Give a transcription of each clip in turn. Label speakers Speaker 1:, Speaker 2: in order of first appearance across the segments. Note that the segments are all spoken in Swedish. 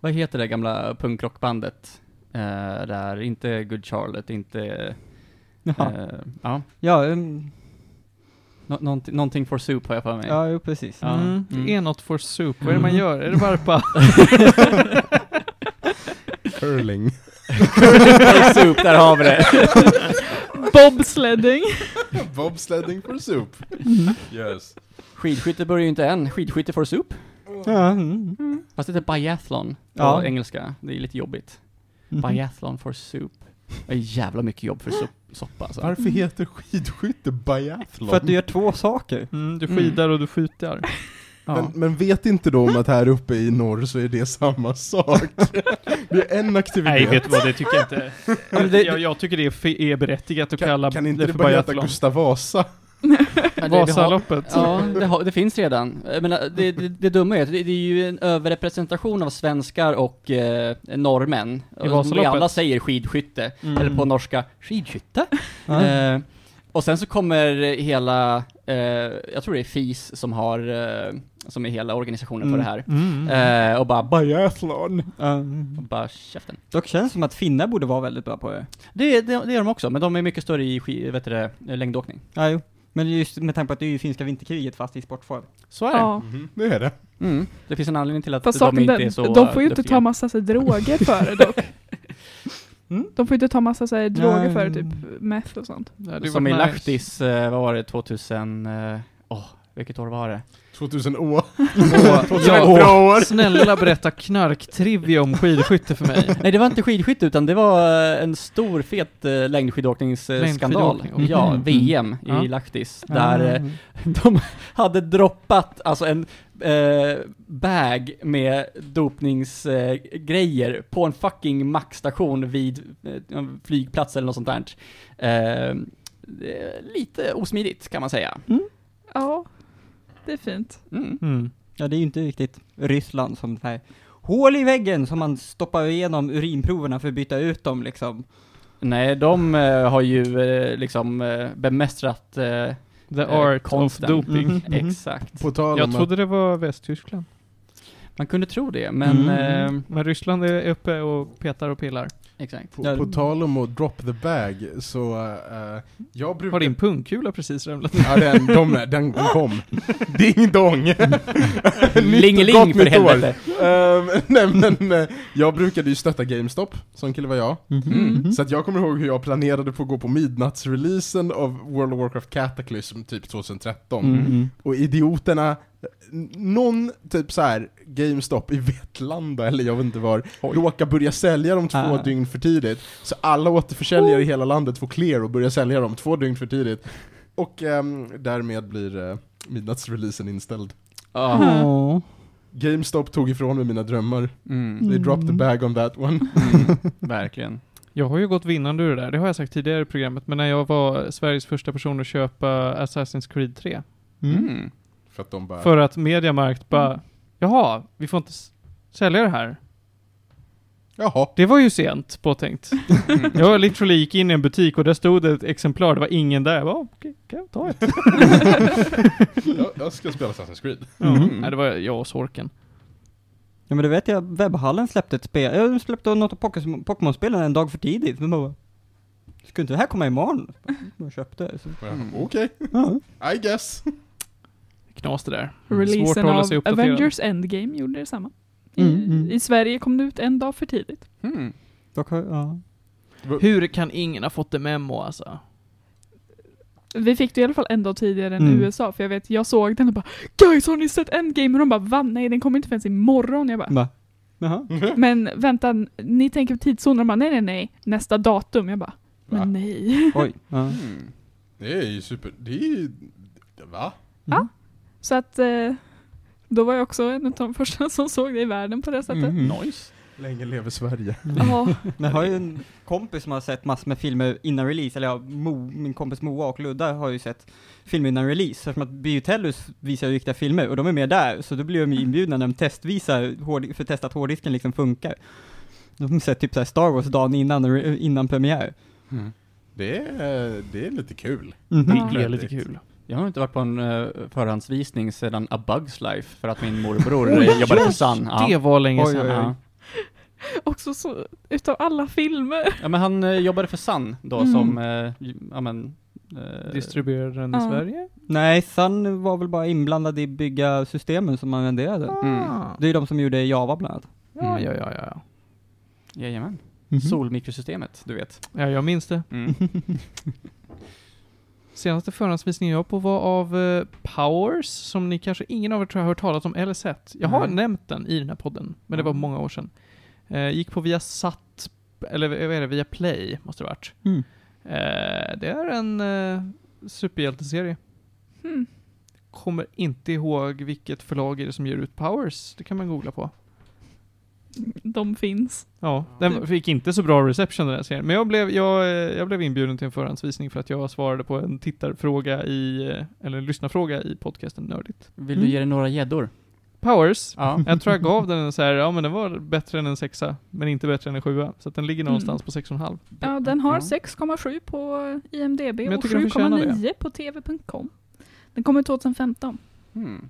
Speaker 1: vad heter det gamla punkrockbandet? Eh, där, inte Good Charlotte, inte,
Speaker 2: Jaha.
Speaker 1: eh, ja,
Speaker 2: Ja, um,
Speaker 1: nå- någonting, någonting for soup har jag för mig.
Speaker 2: ja, jo precis.
Speaker 3: Mm,
Speaker 1: Mm.
Speaker 3: det är något for soup. Vad är det man gör? Är det varpa?
Speaker 4: Curling.
Speaker 1: for soup, där har vi det.
Speaker 5: Bobsledding.
Speaker 4: Bobsledding for soup. Yes.
Speaker 1: Skidskytte börjar ju inte än, skidskytte for soup.
Speaker 2: Ja, mm.
Speaker 1: Fast det heter biathlon på
Speaker 2: Ja.
Speaker 1: engelska, det är lite jobbigt.
Speaker 2: Mhm.
Speaker 1: Biathlon for soup. Det är jävla mycket jobb för sop, soppa alltså.
Speaker 4: Varför heter skidskytte biathlon?
Speaker 2: För att du gör två saker.
Speaker 3: Mm, du skidar och du skjuter.
Speaker 1: Ja.
Speaker 4: Men, men vet inte de att här uppe i norr så är det samma sak? det är en aktivitet.
Speaker 3: Nej, vet du vad, det tycker jag inte.
Speaker 1: det-
Speaker 3: jag, jag tycker det är, berättigat att
Speaker 4: kan,
Speaker 3: kalla
Speaker 4: kan inte
Speaker 3: det
Speaker 4: det
Speaker 3: för
Speaker 4: bara heta
Speaker 3: biathlon.
Speaker 4: Gustav Vasa?
Speaker 1: Men det- vi har-
Speaker 3: Vasaloppet.
Speaker 1: Ja, det, har, det finns redan. Jag menar, det, det, det dumma är att det, det är ju en överrepresentation av svenskar och eh, norrmän. Vi
Speaker 3: Vasaloppet?
Speaker 1: alla säger skidskytte,
Speaker 2: Mm.
Speaker 1: eller på norska, skidskytte.
Speaker 2: Ja.
Speaker 1: Eh, och sen så kommer hela, eh, jag tror det är FIS som har, eh, som är hela organisationen för det här.
Speaker 3: Mm.
Speaker 1: Eh, och bara biathlon.
Speaker 2: Ja.
Speaker 1: Och bara käften.
Speaker 2: Dock känns det som att finnar borde vara väldigt bra på det.
Speaker 1: Det, det, det är de också, men de är mycket större i vet du längdåkning.
Speaker 2: Ja, jo. Men just med tanke på att det är ju finska vinterkriget fast i sportform.
Speaker 1: Så är det.
Speaker 5: Ja.
Speaker 4: Mhm, det är det.
Speaker 1: Mm. Det finns en anledning till att
Speaker 5: Fast
Speaker 1: de inte
Speaker 5: den,
Speaker 1: är så
Speaker 5: de får ju inte ta massa så droger för det dock.
Speaker 2: Mm.
Speaker 5: De får inte ta massa så här, droger
Speaker 2: Nej.
Speaker 5: för det, typ meth och sånt.
Speaker 3: Ju
Speaker 1: Som i
Speaker 3: nice.
Speaker 1: Lahtis, eh, vad var det, 2000, eh, åh, vilket år var det?
Speaker 4: 2000 å.
Speaker 3: Ja,
Speaker 4: Bra år.
Speaker 3: snälla berätta knarktrivia om skidskytte för mig.
Speaker 1: Nej det var inte skidskytte utan det var eh, en stor fet eh, längdskidåkningsskandal.
Speaker 3: Längdskidåkning, okej.
Speaker 1: Ja,
Speaker 2: Mm.
Speaker 1: VM
Speaker 3: Ja.
Speaker 1: i Lahtis. Där
Speaker 2: Ja.
Speaker 1: de hade droppat alltså en eh, bag med dopningsgrejer eh, på en fucking mackstation vid eh, flygplats eller något sånt där. Eh, lite osmidigt kan man säga.
Speaker 5: Ja, det är fint.
Speaker 1: Mm.
Speaker 3: Mm.
Speaker 2: Ja, det är ju inte riktigt Ryssland som det här hål i väggen som man stoppar igenom urinproverna för att byta ut dem liksom.
Speaker 1: Nej, de eh, har ju eh, liksom eh, bemästrat eh,
Speaker 3: The
Speaker 1: Eh,
Speaker 3: art of doping.
Speaker 2: Mhm, mhm.
Speaker 1: exakt.
Speaker 4: På tal
Speaker 3: Jag
Speaker 4: om
Speaker 3: trodde det var Västtyskland.
Speaker 1: Man kunde tro det, men
Speaker 2: Mm.
Speaker 1: eh,
Speaker 3: Men Ryssland är uppe och petar och pillar.
Speaker 1: exakt.
Speaker 4: På, på tal om att drop the bag, så uh, jag brukar...
Speaker 3: Har din pungkula precis ramlat
Speaker 4: Ja, den, de, den, kom. Ding dong!
Speaker 1: Lingeling för helvete.
Speaker 4: Ehm, nej men, eh, jag brukade ju stötta GameStop, sån kille var jag.
Speaker 1: Mm.
Speaker 4: Så att jag kommer ihåg hur jag planerade på att gå på midnattsreleasen av World of Warcraft Cataclysm typ 2013.
Speaker 2: Mm.
Speaker 4: Och idioterna, någon typ så här GameStop i Vetlanda eller jag vet inte var, råkar börja sälja dem två
Speaker 2: Ah.
Speaker 4: dygn för tidigt. Så alla återförsäljare i hela landet får clear och börjar sälja dem två dygn för tidigt. Och ehm, därmed blir uh, midnattsreleasen inställd.
Speaker 1: Ja.
Speaker 2: Åh.
Speaker 4: GameStop tog ifrån mig mina drömmar.
Speaker 1: Mm.
Speaker 4: They dropped the bag on that one.
Speaker 1: Mm. Verkligen.
Speaker 3: Jag har ju gått vinnande ur det där, det har jag sagt tidigare i programmet, men när jag var Sveriges första person att köpa Assassin's Creed 3.
Speaker 1: Mm.
Speaker 4: För att de bara...
Speaker 3: För att Mediamarkt bara, jaha, vi får inte sälja det här.
Speaker 4: Jaha.
Speaker 3: Det var ju sent påtänkt.
Speaker 1: Mm.
Speaker 3: Jag literally gick in i en butik och där stod ett exemplar, det var ingen där. Jag bara, okej, kan jag ta ett?
Speaker 4: jag, jag ska spela Assassin's Creed.
Speaker 1: Mm.
Speaker 3: Nej, det var jag och Sorken.
Speaker 2: Ja men det vet jag, webbhallen släppte ett spel, de släppte något av Pokémon- Pokémon-spelen en dag för tidigt, men bara Skulle inte det här komma imorgon? Jag köpte det, så.
Speaker 1: Mm.
Speaker 4: Okej,
Speaker 2: Ja.
Speaker 4: I guess.
Speaker 3: Knas det där. Svårt
Speaker 5: Releasen av. Avengers Endgame gjorde detsamma. I,
Speaker 2: Mm, mm.
Speaker 5: I Sverige kom det ut en dag för tidigt.
Speaker 1: Mm.
Speaker 2: Dock ja.
Speaker 3: Hur kan ingen ha fått det memo alltså?
Speaker 5: Vi fick det i alla fall en dag tidigare än
Speaker 2: Mm.
Speaker 5: USA, för jag vet, jag såg den och bara Guys, har ni sett Endgame? Och de bara Va? Nej, den kommer inte förrän imorgon. Jag bara
Speaker 2: Va? Jaha.
Speaker 5: Men vänta, ni tänker på tidszonen? De bara nej, nej, nej. Nästa datum. Jag bara
Speaker 4: Va?
Speaker 5: Men nej.
Speaker 2: Oj. Ja.
Speaker 1: Mm.
Speaker 4: Det är ju super... Det är ju... Va?
Speaker 5: Ja. Så att eh, då var jag också en av de första som såg det i världen på det sättet.
Speaker 2: Mhm.
Speaker 1: Nice.
Speaker 4: Länge lever Sverige.
Speaker 5: Ja,
Speaker 2: Men jag har ju en kompis som har sett massor med filmer innan release, eller ja, Mo, min kompis Moa och Ludda har ju sett filmer innan release, eftersom att Biotellus visar ju riktiga filmer, och de är med där, så då blir de ju inbjudna när de testvisar, hård, för att testa att hårddisken liksom funkar. De har sett typ såhär Star Wars dagen innan, innan premiär.
Speaker 1: Mm.
Speaker 4: Det är, det är lite kul.
Speaker 2: Mhm.
Speaker 3: Det är lite kul.
Speaker 1: Jag har inte varit på en uh, förhandsvisning sedan A Bugs Life för att min morbror eh, jobbade på Sun. Ja.
Speaker 3: Det var länge
Speaker 2: Oj,
Speaker 3: sedan.
Speaker 2: oj, oj.
Speaker 1: Ja.
Speaker 5: Också så, utav alla filmer.
Speaker 1: Ja men han eh, jobbade för Sun då
Speaker 5: Mm.
Speaker 1: som, eh, ju- ja men... eh,
Speaker 3: Distribuerar den i
Speaker 5: Ja.
Speaker 3: Sverige?
Speaker 2: Nej, Sun var väl bara inblandad i bygga systemen som man renderade.
Speaker 1: Mm.
Speaker 3: Ah.
Speaker 2: Det är de som gjorde Java bland annat.
Speaker 3: Ja, ja, ja, ja.
Speaker 1: Jajamän.
Speaker 2: Mhm.
Speaker 1: Solmikrosystemet, du vet.
Speaker 3: Ja, jag minns det.
Speaker 1: Mm.
Speaker 3: Senaste förhandsvisningen jag på var av eh, Powers, som ni kanske ingen av er tror jag har hört talas om eller sett. Jag har
Speaker 1: Nej.
Speaker 3: nämnt den i den här podden, men det var
Speaker 1: Mm.
Speaker 3: många år sedan. Eh, gick på via Sat, eller vad är det, via Play, måste det varit.
Speaker 2: Mm.
Speaker 3: Eh, det är en eh, superhjälteserie.
Speaker 5: Hmm.
Speaker 3: Kommer inte ihåg vilket förlag är det som ger ut Powers, det kan man googla på.
Speaker 5: De finns.
Speaker 3: Ja, den fick inte så bra reception den här serien. Men jag blev, jag, eh, jag blev inbjuden till en förhandsvisning för att jag svarade på en tittarfråga i, eh, eller en lyssnarfråga i podcasten Nördigt.
Speaker 1: Vill
Speaker 5: Mm.
Speaker 1: du ge det några gäddor?
Speaker 3: Powers,
Speaker 1: Ja.
Speaker 3: jag tror jag gav den en så här, ja men den var bättre än en sexa, men inte bättre än en sjua. Så att den ligger någonstans
Speaker 5: Mm.
Speaker 3: på 6,5.
Speaker 5: Ja, den har
Speaker 1: Ja.
Speaker 5: 6,7 på IMDB och
Speaker 3: tycker den förtjänar
Speaker 5: 7,9 på TV.com. Den kommer 2015.
Speaker 1: Hmm.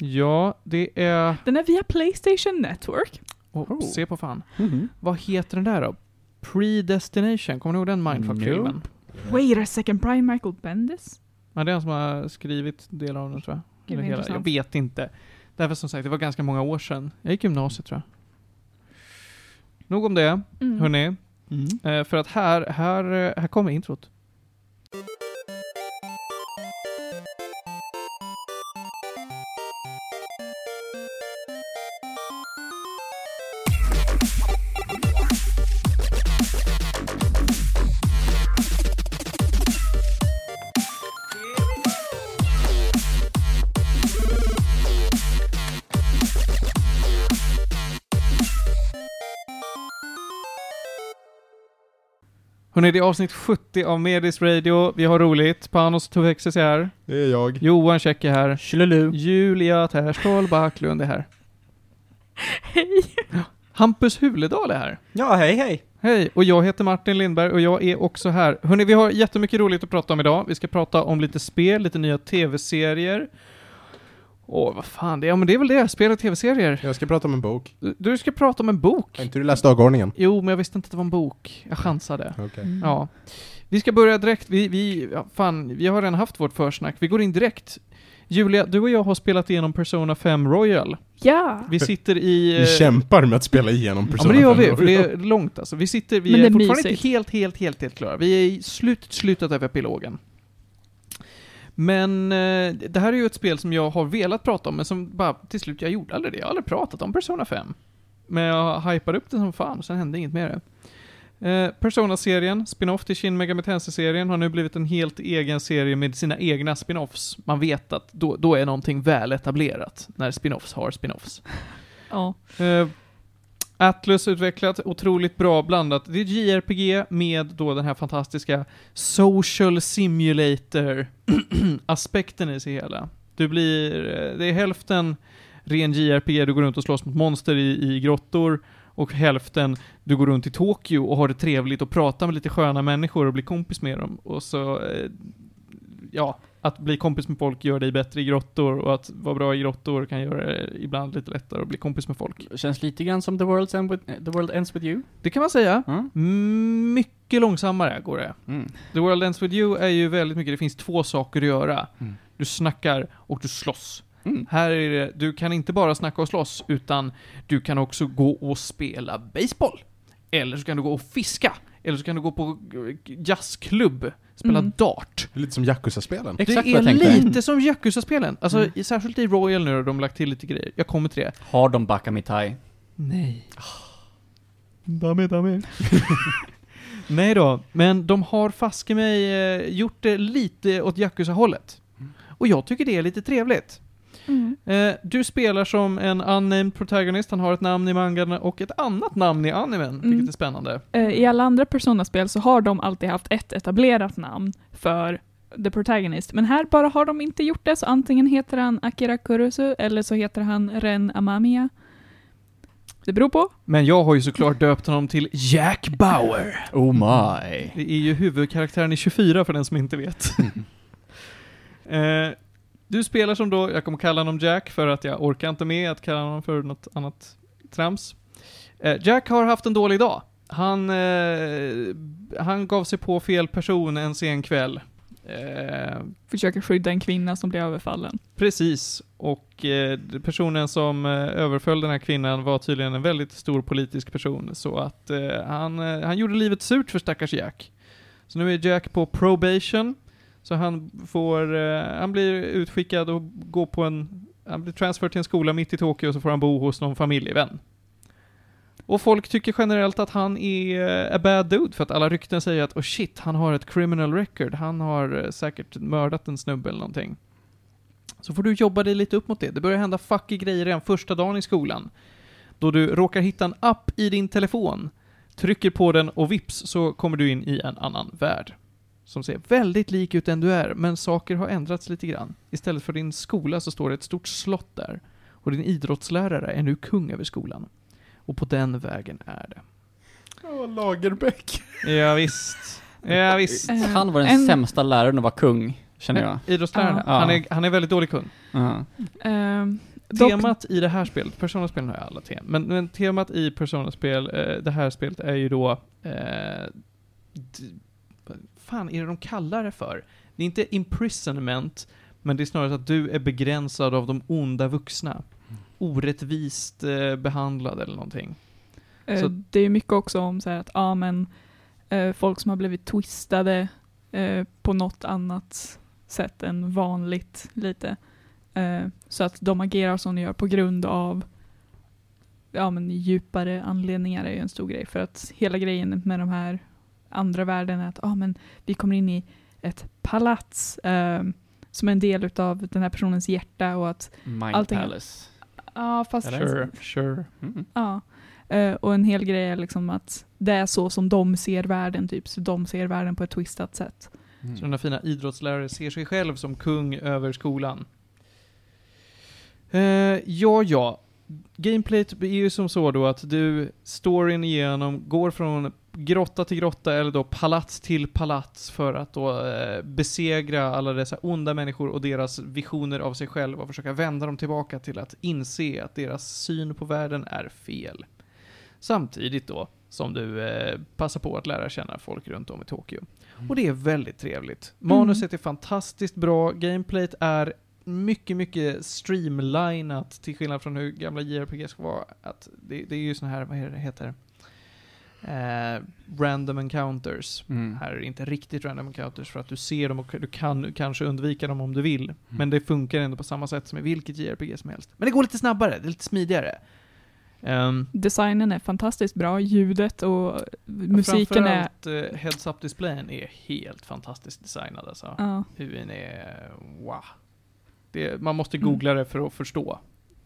Speaker 3: Ja, det är,
Speaker 5: Den är via Playstation Network.
Speaker 3: oh,
Speaker 1: Oh.
Speaker 3: se på fan.
Speaker 2: Mhm.
Speaker 3: Vad heter den där då? Predestination, kommer ni ihåg den Mindfuck-filmen?
Speaker 5: Wait a second, Brian Michael Bendis?
Speaker 3: Ja, det är han som har skrivit delar av den tror jag. Eller hela. Jag vet inte. Därför som sagt, det var ganska många år sedan. Jag gick gymnasiet tror jag. Nog om det,
Speaker 5: Mm.
Speaker 3: hörni.
Speaker 2: Mm.
Speaker 3: Eh, för att här, här, här kommer introt. Hörni, det är avsnitt 70 av Medis Radio. Vi har roligt. Panos Tuvexes är här.
Speaker 4: Det är jag.
Speaker 3: Johan Käck är här.
Speaker 2: Tjolilu.
Speaker 3: Julia Terståhl Backlund är här.
Speaker 5: Hej!
Speaker 3: Hampus Huledal är här.
Speaker 2: Ja, hej hej.
Speaker 3: Hej, och jag heter Martin Lindberg och jag är också här. Hörni, vi har jättemycket roligt att prata om idag. Vi ska prata om lite spel, lite nya tv-serier. Åh, vad fan, det, ja men det är väl det, spel och tv-serier.
Speaker 4: Jag ska prata om en bok.
Speaker 3: Du- Du ska prata om en bok.
Speaker 4: Har inte du läst dagordningen?
Speaker 3: Jo, men jag visste inte att det var en bok. Jag chansade.
Speaker 4: Okej.
Speaker 5: Mm.
Speaker 3: Ja. Vi ska börja direkt. Vi, vi, ja, fan, vi har redan haft vårt försnack. Vi går in direkt. Julia, du och jag har spelat igenom Persona 5 Royal.
Speaker 5: Ja!
Speaker 3: Vi sitter i...
Speaker 4: Vi
Speaker 3: eh,
Speaker 4: kämpar med att spela igenom
Speaker 3: Ja
Speaker 4: Persona
Speaker 3: men det gör
Speaker 4: 5
Speaker 3: vi, för det är långt alltså. Vi sitter, vi
Speaker 5: Men
Speaker 3: är,
Speaker 5: det är
Speaker 3: fortfarande
Speaker 5: mysigt.
Speaker 3: inte helt, helt, helt, helt klara. Vi är i slutet, slutet av epilogen. Men eh, det här är ju ett spel som jag har velat prata om, men som bara till slut, jag gjorde aldrig det. Jag har aldrig pratat om Persona 5. Men jag hypade upp det som fan, och sen hände inget med det. Eh, Persona-serien, spin-off till Shin Megami Tensei-serien, har nu blivit en helt egen serie med sina egna spin-offs. Man vet att då, då är någonting väl etablerat, när spin-offs har spin-offs.
Speaker 5: Ja.
Speaker 3: Eh, Atlus utvecklat, otroligt bra blandat. Det är JRPG med då den här fantastiska social simulator aspekten i sig hela. Du blir, eh, det är hälften ren JRPG, du går runt och slåss mot monster i, i grottor och hälften du går runt i Tokyo och har det trevligt och pratar med lite sköna människor och blir kompis med dem. Och så, eh, ja, att bli kompis med folk gör dig bättre i grottor och att vara bra i grottor kan göra det ibland lite lättare att bli kompis med folk.
Speaker 1: Känns lite grann som The World, End with, The World Ends With You.
Speaker 3: Det kan man säga.
Speaker 1: Mm,
Speaker 3: Mycket långsammare går det.
Speaker 1: Mm.
Speaker 3: The World Ends With You är ju väldigt mycket, det finns två saker att göra.
Speaker 1: Mm.
Speaker 3: Du snackar och du slåss.
Speaker 1: Mm.
Speaker 3: Här är det, du kan inte bara snacka och slåss, utan du kan också gå och spela baseball. Eller så kan du gå och fiska. Eller så kan du gå på jazzklubb, spela
Speaker 5: Mm.
Speaker 3: dart.
Speaker 4: Det är lite som Yakuza-spelen.
Speaker 1: Exakt
Speaker 3: det är lite som Yakuza-spelen. Alltså,
Speaker 1: Mm.
Speaker 3: i, särskilt i Royal nu har de lagt till lite grejer. Jag kommer till det.
Speaker 1: Har de Bakamitai?
Speaker 3: Nej. Damme, damme. Nej då, men de har faske mig eh, gjort det lite åt Yakuza-hållet. Och jag tycker det är lite trevligt.
Speaker 5: Mm.
Speaker 3: Eh, du spelar som en unnamed protagonist, han har ett namn i mangan och ett annat namn i animen,
Speaker 5: Mm.
Speaker 3: vilket är spännande.
Speaker 5: Eh, I alla andra Persona-spel så har de alltid haft ett etablerat namn för the protagonist, men här bara har de inte gjort det, så antingen heter han Akira Kurusu eller så heter han Ren Amamiya. Det beror på.
Speaker 3: Men jag har ju såklart döpt honom till Jack Bauer.
Speaker 1: Oh my.
Speaker 3: Det är ju huvudkaraktären i 24 för den som inte vet. eh, du spelar som då, jag kommer kalla honom Jack för att jag orkar inte med att kalla honom för något annat trams. Eh, Jack har haft en dålig dag. Han, eh, han gav sig på fel person en sen kväll. Eh,
Speaker 5: Försöker skydda en kvinna som blir överfallen.
Speaker 3: Precis. Och eh, personen som eh, överföll den här kvinnan var tydligen en väldigt stor politisk person, så att eh, han, han gjorde livet surt för stackars Jack. Så nu är Jack på probation, så han får, eh, han blir utskickad och går på en, han blir transfer till en skola mitt i Tokyo och så får han bo hos någon familjevän. Och folk tycker generellt att han är eh, a bad dude, för att alla rykten säger att oh shit, han har ett criminal record, han har eh, säkert mördat en snubbe eller någonting. Så får du jobba dig lite upp mot det. Det börjar hända fucky grejer redan första dagen i skolan. Då du råkar hitta en app i din telefon, trycker på den och vips så kommer du in i en annan värld. Som ser väldigt lik ut den du är, men saker har ändrats lite grann. Istället för din skola så står det ett stort slott där. Och din idrottslärare är nu kung över skolan. Och på den vägen är det.
Speaker 4: Åh, Lagerbäck.
Speaker 3: Ja, visst. Ja, visst.
Speaker 5: Eh,
Speaker 1: Han var den
Speaker 5: en-
Speaker 1: sämsta läraren att vara kung, känner jag.
Speaker 3: Idrottsläraren,
Speaker 1: Ja.
Speaker 3: han, är, han är väldigt dålig kung.
Speaker 1: Ja.
Speaker 5: Ehm, dock-
Speaker 3: Temat i det här spelet, Persona-spelen har ju alla teman, men, men temat i Persona-spel, eh, det här spelet är ju då... Fan är det de kallar det för? Det är inte imprisonment, men det är snarare att du är begränsad av de onda vuxna. Orättvist eh, behandlad eller någonting.
Speaker 5: Eh,
Speaker 3: Så-
Speaker 5: Det är mycket också om så här att, ja men, eh, folk som har blivit twistade eh, på något annat sätt än vanligt lite. Så att de agerar som de gör på grund av ja men djupare anledningar är ju en stor grej. För att hela grejen med de här andra världen är att, ja men vi kommer in i ett palats eh, som är en del utav den här personens hjärta och att,
Speaker 1: Mind
Speaker 5: Allting-
Speaker 1: Palace.
Speaker 5: ja fast
Speaker 3: Sure, sure.
Speaker 1: Mm.
Speaker 5: Ja. Eh, och en hel grej är liksom att det är så som de ser världen, typ. Så de ser världen på ett twistat sätt.
Speaker 1: Mm.
Speaker 3: Så den här fina idrottslärare ser sig själv som kung över skolan. Eh, ja, ja. Gameplayt är ju som så då att du, storyn igenom, går från grotta till grotta eller då palats till palats för att då eh, besegra alla dessa onda människor och deras visioner av sig själva och försöka vända dem tillbaka till att inse att deras syn på världen är fel. Samtidigt då som du eh, passar på att lära känna folk runt om i Tokyo. Och det är väldigt trevligt. Manuset är fantastiskt bra, gameplayt är mycket, mycket streamlinat till skillnad från hur gamla JRPG ska vara. Att det, det är ju såna här, vad heter? Eh, random encounters.
Speaker 1: Mm.
Speaker 3: Här är det inte riktigt random encounters för att du ser dem och du kan kanske undvika dem om du vill. Men det funkar ändå på samma sätt som i vilket JRPG som helst. Men det går lite snabbare, det är lite smidigare. Ehm,
Speaker 5: Designen är fantastiskt bra, ljudet och musiken är...
Speaker 3: Framförallt eh, heads-up-displayen är helt fantastiskt designad alltså.
Speaker 5: Ja,
Speaker 3: HUIn är... Wow. Det, man måste
Speaker 5: Mm.
Speaker 3: googla det för att förstå.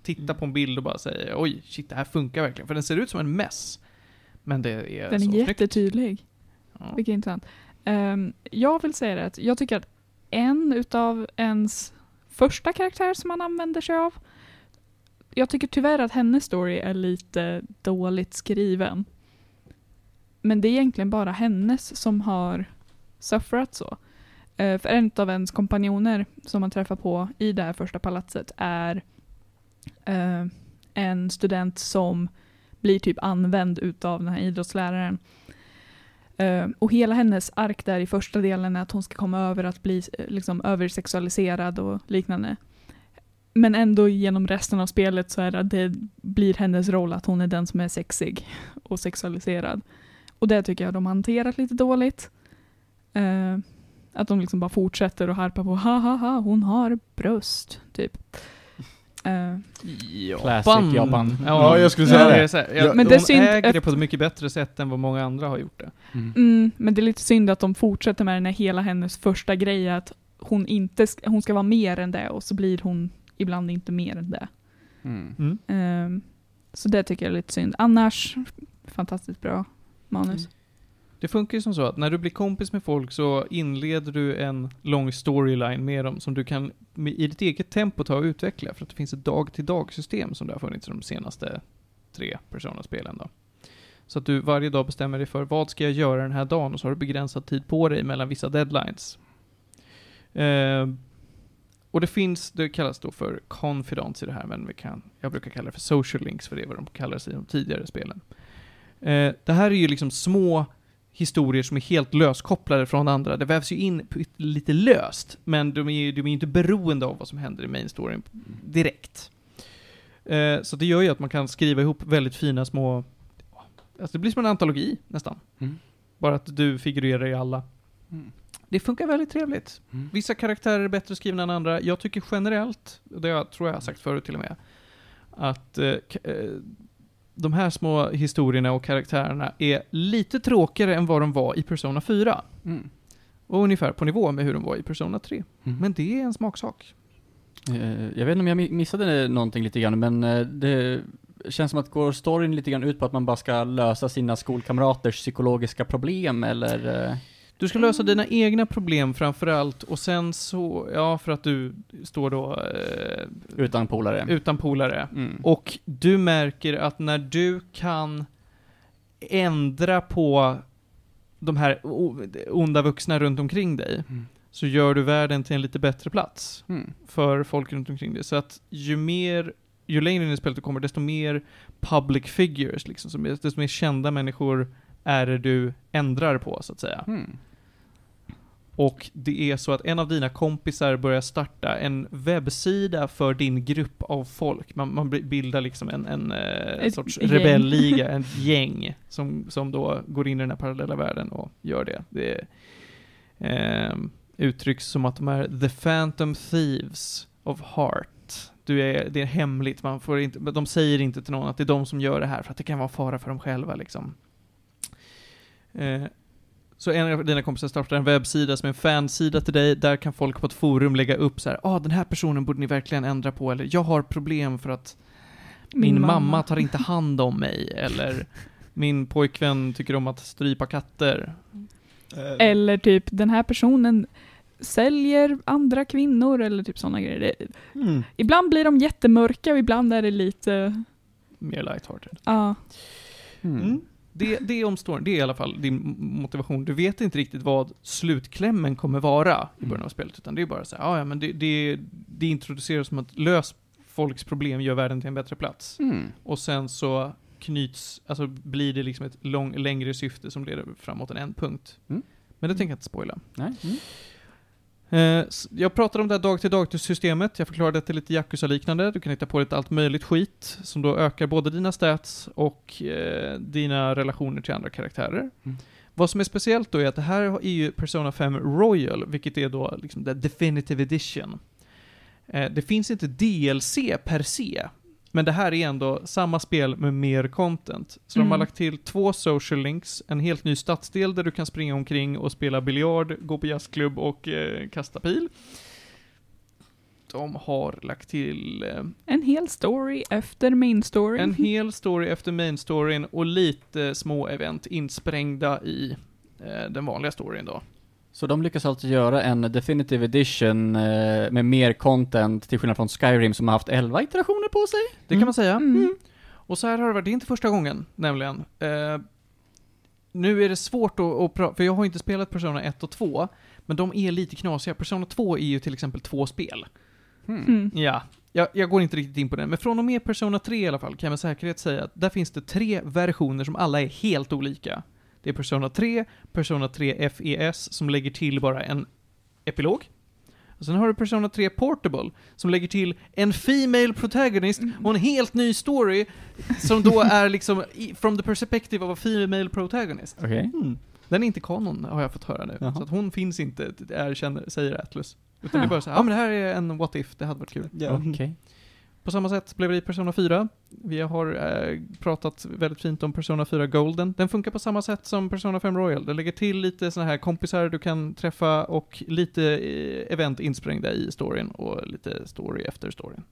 Speaker 3: Titta
Speaker 1: Mm.
Speaker 3: på en bild och bara säga oj, shit det här funkar verkligen. För den ser ut som en mess. Men det är
Speaker 5: den
Speaker 3: så
Speaker 5: är jättetydlig.
Speaker 3: Ja.
Speaker 5: Vilket intressant. Ehm, jag vill säga det att jag tycker att en utav ens första karaktär som man använder sig av, jag tycker tyvärr att hennes story är lite dåligt skriven. Men det är egentligen bara hennes som har suffrat så. Eh, för en av ens kompanjoner som man träffar på i det här första palatset är eh, en student som blir typ använd utav den här idrottsläraren. Eh, och hela hennes ark där i första delen är att hon ska komma över att bli liksom översexualiserad och liknande. Men ändå genom resten av spelet så är det det blir hennes roll att hon är den som är sexig och sexualiserad. Och det tycker jag de har hanterat lite dåligt. Att de liksom bara fortsätter och harpa på ha ha ha hon har bröst, typ. Eh,
Speaker 1: Classic Japan.
Speaker 4: Ja, jag skulle säga
Speaker 3: det.
Speaker 4: det.
Speaker 3: Så här,
Speaker 4: Ja,
Speaker 3: ja,
Speaker 5: Men
Speaker 3: de
Speaker 5: det är synd
Speaker 3: äger det på ett mycket bättre sätt än vad många andra har gjort det.
Speaker 1: Mm.
Speaker 5: Mm, men det är lite synd att de fortsätter med den här hela hennes första grej att hon inte ska, hon ska vara mer än det och så blir hon ibland inte mer än det.
Speaker 1: Mm.
Speaker 5: Ehm, så det tycker jag är lite synd. Annars, fantastiskt bra manus.
Speaker 3: Det funkar ju som så att när du blir kompis med folk så inleder du en lång storyline med dem som du kan i ditt eget tempo ta och utveckla för att det finns ett dag-till-dag-system som det har funnits i de senaste tre Persona-spelen då. Så att du varje dag bestämmer dig för vad ska jag göra den här dagen och så har du begränsad tid på dig mellan vissa deadlines. Eh, och det finns, det kallas då för confidants i det här, men vi kan, jag brukar kalla det för social links, för det är vad de kallades i de tidigare spelen. Eh, det här är ju liksom små historier som är helt löskopplade från andra. Det vävs ju in lite löst, men de är ju de är inte beroende av vad som händer i main storyn direkt. Eh, så det gör ju att man kan skriva ihop väldigt fina små, alltså det blir som en antologi nästan.
Speaker 1: Mm.
Speaker 3: Bara att du figurerar i alla.
Speaker 1: Mm.
Speaker 3: Det funkar väldigt trevligt.
Speaker 1: Mm.
Speaker 3: Vissa karaktärer är bättre skrivna än andra. Jag tycker generellt, det jag, tror jag har sagt förut till och med, att eh, eh, de här små historierna och karaktärerna är lite tråkigare än vad de var i Persona 4.
Speaker 1: Mm.
Speaker 3: Och ungefär på nivå med hur de var i Persona 3.
Speaker 1: Mm.
Speaker 3: Men det är en smaksak.
Speaker 1: Eh, Jag vet inte om jag mi- missade någonting lite grann, men eh, det känns som att går storyn lite grann ut på att man bara ska lösa sina skolkamraters psykologiska problem, eller? eh,
Speaker 3: Du ska lösa dina egna problem framförallt och sen så, ja för att du står då eh,
Speaker 1: Utan polare?
Speaker 3: utan polare.
Speaker 1: Mm.
Speaker 3: Och du märker att när du kan ändra på de här onda vuxna runt omkring dig,
Speaker 1: Mm.
Speaker 3: så gör du världen till en lite bättre plats
Speaker 1: Mm.
Speaker 3: för folk runt omkring dig. Så att ju mer, ju längre in i spelet du kommer, desto mer public figures, liksom, desto mer kända människor är det du ändrar på, så att säga.
Speaker 1: Mm.
Speaker 3: Och det är så att en av dina kompisar börjar starta en webbsida för din grupp av folk. Man, man bildar liksom en, en eh,
Speaker 5: Ett
Speaker 3: sorts
Speaker 5: gäng.
Speaker 3: rebellliga, en gäng, som, som då går in i den här parallella världen och gör det. Det eh, uttrycks som att de är the phantom thieves of heart. Du är, det är hemligt, man får inte, de säger inte till någon att det är de som gör det här, för att det kan vara fara för dem själva liksom. Eh, så en av dina kompisar startar en webbsida som är en fansida till dig, där kan folk på ett forum lägga upp så här, ah den här personen borde ni verkligen ändra på, eller jag har problem för att min, mamma. tar inte hand om mig, eller min pojkvän tycker om att strypa katter.
Speaker 5: Eller typ, den här personen säljer andra kvinnor eller typ sådana grejer.
Speaker 2: Mm.
Speaker 5: ibland blir de jättemörka och ibland är det lite,
Speaker 3: Mer lighthearted.
Speaker 5: ja.
Speaker 1: Mm.
Speaker 3: Mm. Det, det är om storyn, det är i alla fall din motivation. Du vet inte riktigt vad slutklämmen kommer vara i början av spelet, utan det är bara så här, "Ah, ja men det, det, det introduceras som att lös folks problem, gör världen till en bättre plats.
Speaker 1: Mm.
Speaker 3: Och sen så knyts, alltså blir det liksom ett lång, längre syfte som leder framåt en ändpunkt.
Speaker 1: Mm.
Speaker 3: Men det tänker jag inte spoila.
Speaker 1: Nej. Mm.
Speaker 3: Eh, jag pratade om det här dag-till-dag-systemet, jag förklarade att det är lite Yakuza-liknande, du kan hitta på lite allt möjligt skit, som då ökar både dina stats och eh, dina relationer till andra karaktärer.
Speaker 1: Mm.
Speaker 3: Vad som är speciellt då är att det här är ju Persona 5 Royal, vilket är då liksom the definitive edition. Eh, det finns inte DLC per se, men det här är ändå samma spel med mer content. Så de har
Speaker 5: Mm.
Speaker 3: lagt till två social links, en helt ny stadsdel där du kan springa omkring och spela biljard, gå på jazzklubb och eh, kasta pil. De har lagt till eh,
Speaker 5: En hel story efter main story.
Speaker 3: en hel story efter main storyn och lite små event insprängda i eh, den vanliga storyn då.
Speaker 1: Så de lyckas alltså göra en definitive edition eh, med mer content, till skillnad från Skyrim som har haft 11 iterationer på sig?
Speaker 3: Det kan
Speaker 5: Mm.
Speaker 3: man säga.
Speaker 5: Mm.
Speaker 3: Och så här har det varit, det är inte första gången nämligen. Eh, nu är det svårt att, att prata, för jag har inte spelat Persona 1 och 2, men de är lite knasiga. Persona 2 är ju till exempel två spel.
Speaker 1: Hmm.
Speaker 5: Mm.
Speaker 3: Ja, jag, jag går inte riktigt in på det, men från och med Persona 3 i alla fall kan jag med säkerhet säga att där finns det tre versioner som alla är helt olika. Det är Persona 3, Persona 3 FES som lägger till bara en epilog. Och sen har du Persona 3 Portable som lägger till en Female protagonist och en helt ny story som då är liksom i- from the perspective of a Female protagonist.
Speaker 1: Okej.
Speaker 3: Mm. Den är inte kanon har jag fått höra nu.
Speaker 1: Jaha.
Speaker 3: Så att hon finns inte, erkänner, säger Atlus. Utan det är bara så här, ja men det här är en what if, det hade varit kul.
Speaker 2: Ja.
Speaker 1: Okej.
Speaker 3: På samma sätt blev det i Persona 4. Vi har eh, pratat väldigt fint om Persona 4 Golden. Den funkar på samma sätt som Persona 5 Royal. Den lägger till lite såna här kompisar du kan träffa och lite eh, event insprängda i storyn och lite story efter storyn.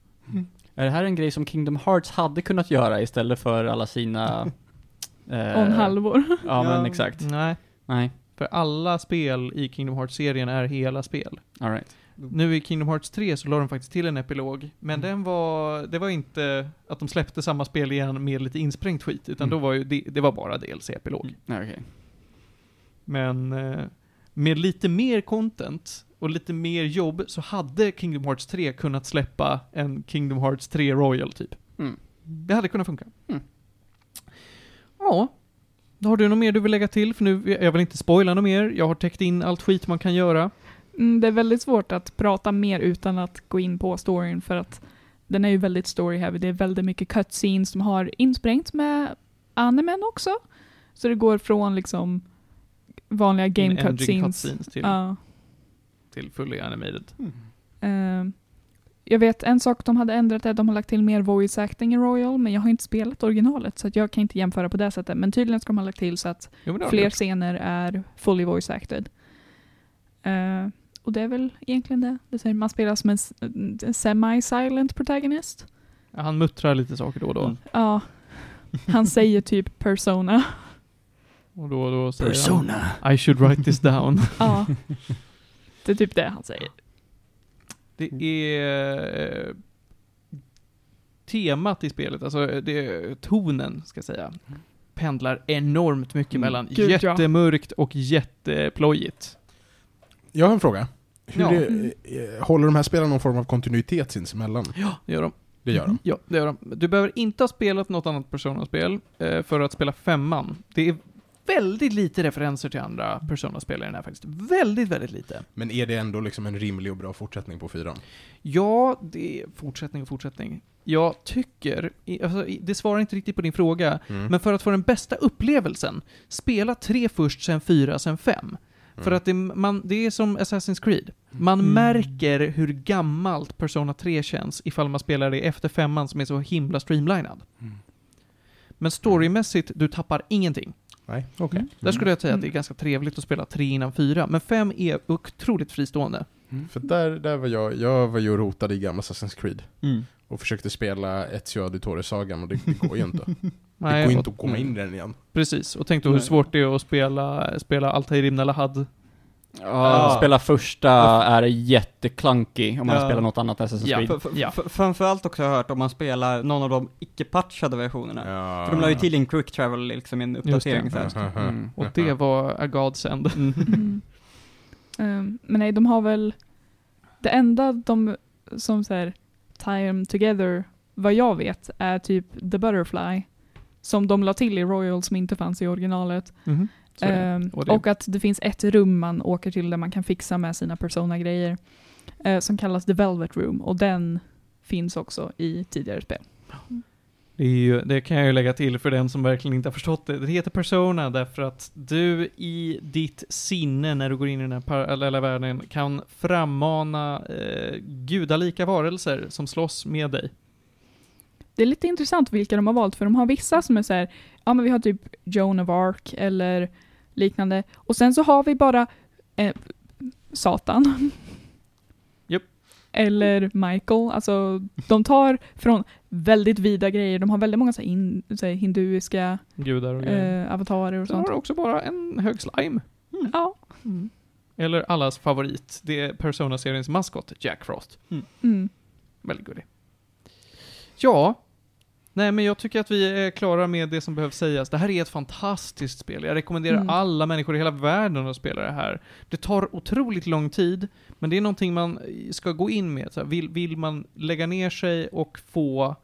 Speaker 1: Är det här en grej som Kingdom Hearts hade kunnat göra istället för alla sina... eh,
Speaker 5: Om halvår.
Speaker 1: Ja, men
Speaker 2: Ja.
Speaker 1: exakt.
Speaker 3: Nej,
Speaker 1: Nej.
Speaker 3: för alla spel i Kingdom Hearts-serien är hela spel.
Speaker 1: Alright.
Speaker 3: Nu i Kingdom Hearts 3 så la de faktiskt till en epilog, men
Speaker 1: Mm.
Speaker 3: den var, det var inte att de släppte samma spel igen med lite insprängt skit, utan
Speaker 1: Mm.
Speaker 3: då var ju det, det var bara DLC-epilog.
Speaker 1: Ja, Okej.
Speaker 3: Men eh, med lite mer content och lite mer jobb så hade Kingdom Hearts 3 kunnat släppa en Kingdom Hearts 3 Royal typ.
Speaker 1: Mm.
Speaker 3: Det hade kunnat funka.
Speaker 1: Mm.
Speaker 3: Ja. Har du något mer du vill lägga till? För nu, jag vill inte spoila något mer. Jag har täckt in allt skit man kan göra.
Speaker 5: Mm, det är väldigt svårt att prata mer utan att gå in på storyn för att den är ju väldigt story-heavy. Det är väldigt mycket cutscenes som har insprängt med animen också. Så det går från liksom vanliga game cutscenes.
Speaker 3: cutscenes till,
Speaker 5: Ja.
Speaker 3: till fully animated.
Speaker 5: Eh, jag vet en sak de hade ändrat är att de har lagt till mer voice acting i Royal, men jag har inte spelat originalet så att jag kan inte jämföra på det sättet. Men tydligen ska de ha lagt till så att
Speaker 3: Jo,
Speaker 5: fler
Speaker 3: gjort.
Speaker 5: scener är fully voice acted. Eh, och det är väl egentligen det. det säger, man spelar som en semi-silent protagonist.
Speaker 3: Ja, Han muttrar lite saker då och då.
Speaker 1: Mm.
Speaker 5: Ja, han säger typ persona.
Speaker 3: Och då och då säger han I should write this down.
Speaker 5: Ja, det är typ det han säger.
Speaker 3: Det är eh, temat i spelet, alltså det, tonen ska jag säga, pendlar enormt mycket
Speaker 1: Mm.
Speaker 3: mellan
Speaker 5: Gud, ja.
Speaker 3: jättemörkt och jätteplojigt.
Speaker 4: Jag har en fråga. Hur
Speaker 3: Ja.
Speaker 4: det, eh, håller de här spelen någon form av kontinuitet sinsemellan?
Speaker 3: Ja, det gör de.
Speaker 4: Det gör de.
Speaker 3: Ja, det gör de. Du behöver inte ha spelat något annat Persona-spel eh, för att spela femman. Det är väldigt lite referenser till andra Persona-spel i den här faktiskt. Väldigt, väldigt lite.
Speaker 4: Men är det ändå liksom en rimlig och bra fortsättning på fyran?
Speaker 3: Ja, det är fortsättning och fortsättning. Jag tycker, alltså, det svarar inte riktigt på din fråga,
Speaker 4: Mm.
Speaker 3: men för att få den bästa upplevelsen, spela tre först, sen fyra, sen fem. För
Speaker 4: Mm.
Speaker 3: att det, man, det är som Assassin's Creed. Man
Speaker 2: Mm.
Speaker 3: märker hur gammalt Persona 3 känns ifall man spelar det efter femman som är så himla streamlinad.
Speaker 4: Mm.
Speaker 3: Men storymässigt, du tappar ingenting.
Speaker 4: Nej, okej.
Speaker 3: Mm. Där skulle jag säga att det är
Speaker 5: Mm.
Speaker 3: ganska trevligt att spela tre innan fyra, men fem är otroligt fristående.
Speaker 4: För där, där var jag, jag var ju och rotade i gamla Assassin's Creed.
Speaker 2: Mm.
Speaker 4: Och försökte spela Ezio Auditore-sagan och det, det går ju inte. det
Speaker 3: Nej,
Speaker 4: går
Speaker 3: och-
Speaker 4: inte att komma in i den igen.
Speaker 3: Precis, och tänk då hur svårt det är att spela, spela Altair Ibn Lahad.
Speaker 1: Ja,
Speaker 2: Ja.
Speaker 1: spela första är jätteklunky om man
Speaker 2: Ja.
Speaker 1: spelar något annat Assassin's Creed.
Speaker 3: Ja.
Speaker 2: för, framförallt också har jag hört om man spelar någon av de icke-patchade versionerna.
Speaker 4: Ja.
Speaker 2: För de la ju till en quick travel liksom i en uppdatering så här.
Speaker 1: Mm.
Speaker 3: Och det var a godsend.
Speaker 5: Mm. Ehm, men nej, de har väl... Det enda de som säger time together, vad jag vet, är typ The Butterfly. Som de la till i Royal som inte fanns i originalet.
Speaker 3: Det.
Speaker 5: Ehm,
Speaker 3: Och det-
Speaker 5: och att det finns ett rum man åker till där man kan fixa med sina persona-grejer. eh, som kallas The Velvet Room. Och den finns också i tidigare spel.
Speaker 3: Det, är ju, det kan jag ju lägga till för den som verkligen inte har förstått det. Det heter Persona därför att du i ditt sinne när du går in i den här parallella världen kan frammana eh, gudalika varelser som slåss med dig.
Speaker 5: Det är lite intressant vilka de har valt, för de har vissa som är så här, ja men vi har typ Joan of Arc eller liknande. Och sen så har vi bara eh, Satan.
Speaker 3: Japp.
Speaker 5: Eller Michael. Alltså, de tar från väldigt vida grejer. De har väldigt många så här, in, så här, hinduiska
Speaker 3: Gudar och
Speaker 5: eh, avatarer och
Speaker 3: Sen har
Speaker 5: sånt.
Speaker 3: du också bara en hög slime.
Speaker 5: Ja.
Speaker 3: Eller allas favorit, det är Persona-seriens maskot, Jack Frost.
Speaker 5: Mm.
Speaker 3: Väldigt gullig. Ja. Nej, men jag tycker att vi är klara med det som behövs sägas. Det här är ett fantastiskt spel. Jag rekommenderar
Speaker 5: Mm.
Speaker 3: alla människor i hela världen att spela det här. Det tar otroligt lång tid, men det är någonting man ska gå in med. Så här, vill, vill man lägga ner sig och få,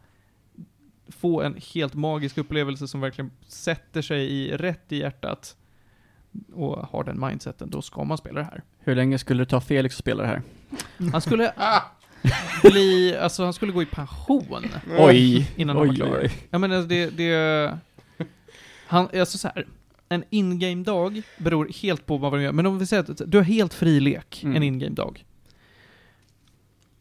Speaker 3: få en helt magisk upplevelse som verkligen sätter sig i rätt i hjärtat och har den mindseten, då ska man spela det här.
Speaker 1: Hur länge skulle det ta Felix att spela det här?
Speaker 3: Han skulle bli, alltså han skulle gå i pension.
Speaker 1: Oj!
Speaker 3: Innan han var
Speaker 1: oj,
Speaker 3: klar.
Speaker 1: oj.
Speaker 3: Ja men alltså det, det... Han, alltså så här. En in-game-dag beror helt på vad man gör, men om vi säger att du har helt fri lek
Speaker 1: Mm.
Speaker 3: en in-game-dag.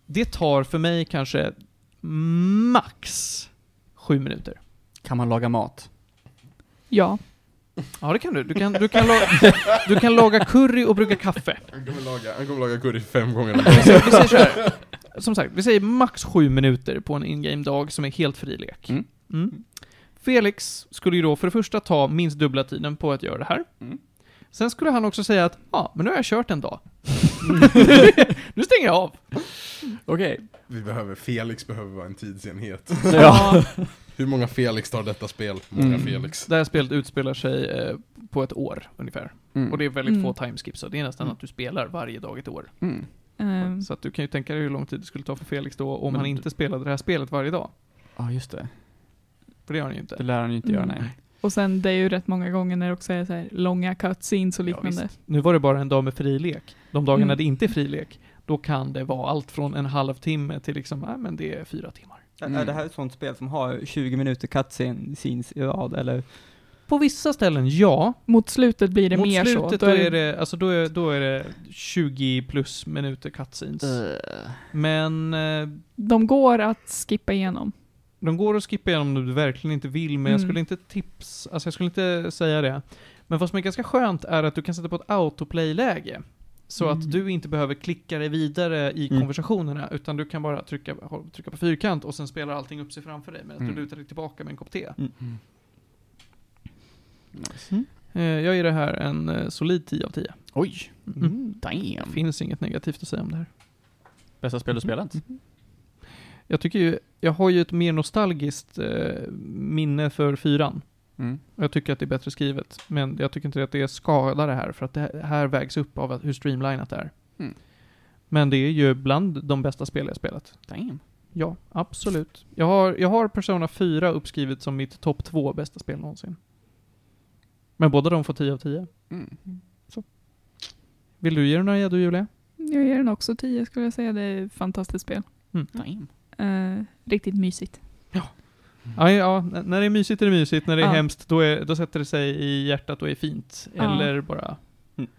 Speaker 3: Det tar för mig kanske max sju minuter.
Speaker 1: Kan man laga mat?
Speaker 5: Ja.
Speaker 3: Ja det kan du. Du kan, du kan, laga, du kan laga curry och brygga kaffe.
Speaker 4: Han kommer laga, han kommer laga curry fem gånger.
Speaker 3: Vi säger, vi säger så här. Som sagt, vi säger max sju minuter på en in-game-dag som är helt fri lek.
Speaker 1: Mm.
Speaker 3: Mm. Felix skulle ju då för det första ta minst dubbla tiden på att göra det här.
Speaker 1: Mm.
Speaker 3: Sen skulle han också säga att ja, men nu har jag kört en dag. nu stänger jag av.
Speaker 1: Okej.
Speaker 4: Vi behöver, Felix behöver vara en tidsenhet.
Speaker 1: Ja.
Speaker 4: Hur många Felix tar detta spel? Många
Speaker 1: Mm.
Speaker 4: Felix.
Speaker 3: Det här spelet utspelar sig eh, på ett år ungefär.
Speaker 1: Mm.
Speaker 3: Och det är väldigt
Speaker 5: Mm.
Speaker 3: få timeskips, så det är nästan
Speaker 1: Mm.
Speaker 3: att du spelar varje dag ett år.
Speaker 5: Ehm,
Speaker 3: Så att du kan ju tänka dig hur lång tid det skulle ta för Felix då om
Speaker 1: Men
Speaker 3: han
Speaker 1: du-
Speaker 3: inte spelade det här spelet varje dag.
Speaker 1: Ja, just det.
Speaker 3: För det har han ju
Speaker 1: Det
Speaker 3: inte.
Speaker 1: lär han ju inte göra,
Speaker 5: Mm.
Speaker 1: nej.
Speaker 5: och sen det är ju rätt många gånger när det också är så här långa cutscenes och
Speaker 3: Ja,
Speaker 5: liknande.
Speaker 3: visst. Nu var det bara en dag med frilek. De dagarna
Speaker 5: Mm.
Speaker 3: det inte är frilek, då kan det vara allt från en halvtimme till liksom, nej men det är fyra timmar.
Speaker 1: Mm.
Speaker 2: Är det här ett sånt spel som har 20 minuter cutscene scenes i rad, eller?
Speaker 3: På vissa ställen, ja.
Speaker 5: Mot slutet blir det
Speaker 3: Mot
Speaker 5: mer så.
Speaker 3: slutet då är det, alltså då är, då är det 20 plus minuter cutscenes. Men eh,
Speaker 5: De går att skippa igenom.
Speaker 3: de går att skippa igenom om du verkligen inte vill, men jag
Speaker 5: Mm.
Speaker 3: skulle inte tips, alltså jag skulle inte säga det. Men vad som är ganska skönt är att du kan sätta på ett autoplay-läge. Så
Speaker 5: Mm.
Speaker 3: att du inte behöver klicka dig vidare i
Speaker 2: Mm.
Speaker 3: konversationerna, utan du kan bara trycka, trycka på fyrkant och sen spelar allting upp sig framför dig medan
Speaker 1: Mm.
Speaker 3: du lutar dig tillbaka med en kopp te.
Speaker 1: Nice.
Speaker 3: Eh, jag ger det här en eh, solid 10 av 10.
Speaker 1: Oj,
Speaker 3: Mm.
Speaker 1: damn.
Speaker 3: Finns inget negativt att säga om det här.
Speaker 1: Bästa spel du spelat?
Speaker 3: Jag tycker ju, jag har ju ett mer nostalgiskt eh, minne för fyran.
Speaker 1: Mm.
Speaker 3: Jag tycker att det är bättre skrivet, men jag tycker inte att det skadar det här, för att det här vägs upp av hur streamlinat det är.
Speaker 1: Mm.
Speaker 3: Men det är ju bland de bästa spel jag spelat.
Speaker 1: Damn.
Speaker 3: Ja, absolut. Jag har, jag har Persona 4 uppskrivet som mitt topp två bästa spel någonsin. Men båda de får 10 av 10.
Speaker 1: Mm.
Speaker 3: Vill du ge den några gäddor, Julia?
Speaker 5: Jag ger den också 10 skulle jag säga. Det är ett fantastiskt spel.
Speaker 1: Damn.
Speaker 5: Eh, riktigt mysigt.
Speaker 3: Ja, ja, n- när det är mysigt är det mysigt, när det är
Speaker 5: Ja.
Speaker 3: hemskt då, är, då sätter det sig i hjärtat och är fint.
Speaker 5: Ja.
Speaker 3: Eller bara...
Speaker 2: Mm.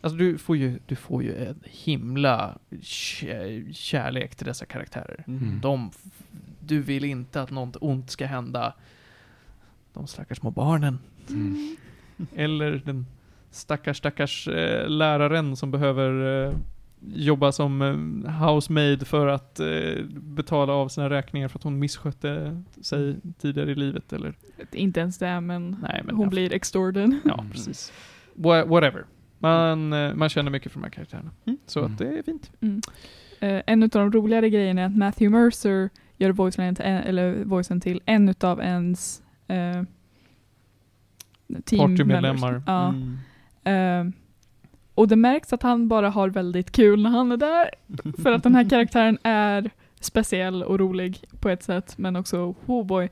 Speaker 3: Alltså du får ju, du får ju en himla kä- kärlek till dessa karaktärer.
Speaker 1: Mm.
Speaker 3: De, f- du vill inte att något ont ska hända de stackars små barnen.
Speaker 1: Mm.
Speaker 3: Eller den stackars, stackars eh, läraren som behöver eh, jobba som eh, housemaid för att eh, betala av sina räkningar för att hon misskötte sig tidigare i livet. Eller,
Speaker 5: Inte ens det, men,
Speaker 3: nej, men
Speaker 5: hon
Speaker 3: ja,
Speaker 5: blir extorted.
Speaker 3: Ja, precis. Wha- Whatever. Man, eh, man känner mycket för de här karaktärerna. Så
Speaker 1: Mm.
Speaker 3: att det är fint.
Speaker 5: Mm. Eh, en av de roligare grejerna är att Matthew Mercer gör voicen till en, eller voicen till en utav ens eh, team
Speaker 3: Partymedlemmar.
Speaker 5: Ja.
Speaker 2: Mm.
Speaker 5: Eh, och det märks att han bara har väldigt kul när han är där. För att den här karaktären är speciell och rolig på ett sätt, men också oh boy.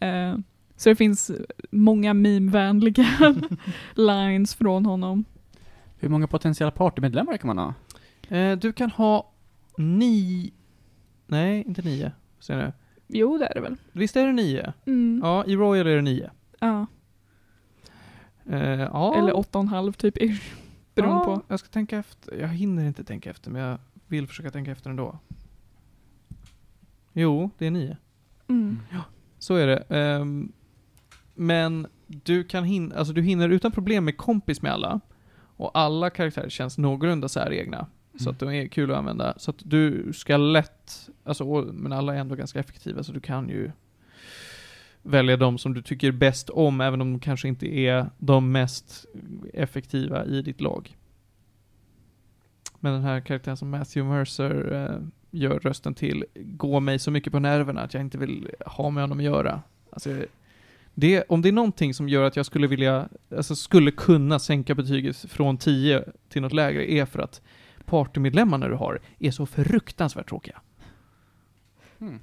Speaker 5: Eh, så det finns många meme-vänliga lines från honom.
Speaker 1: Hur många potentiella partymedlemmar kan man ha?
Speaker 3: Eh, du kan ha nio... Nej, inte nio. Ser du?
Speaker 5: Jo, det är det väl.
Speaker 3: Visst är det nio?
Speaker 5: Mm.
Speaker 3: Ja, i Royal är det nio.
Speaker 5: Ja.
Speaker 3: Eh, ja.
Speaker 5: Eller åtta och en halv typ, beroende
Speaker 3: ja,
Speaker 5: på.
Speaker 3: Jag ska tänka efter. Jag hinner inte tänka efter, men jag vill försöka tänka efter ändå. Jo, det är nio.
Speaker 5: Mm.
Speaker 3: Så är det. Ehm, men du kan hin alltså du hinner utan problem med kompis med alla. Och alla karaktärer känns någorlunda säregna. Så
Speaker 1: Mm.
Speaker 3: att de är kul att använda. Så att du ska lätt, alltså, och- men alla är ändå ganska effektiva, så du kan ju välja de som du tycker bäst om, även om de kanske inte är de mest effektiva i ditt lag. Men den här karaktären som Matthew Mercer eh, gör rösten till går mig så mycket på nerverna att jag inte vill ha med honom att göra. Alltså, det, om det är någonting som gör att jag skulle vilja, alltså skulle kunna sänka betyget från 10 till något lägre är för att partymedlemmarna du har är så fruktansvärt tråkiga.
Speaker 1: Mm.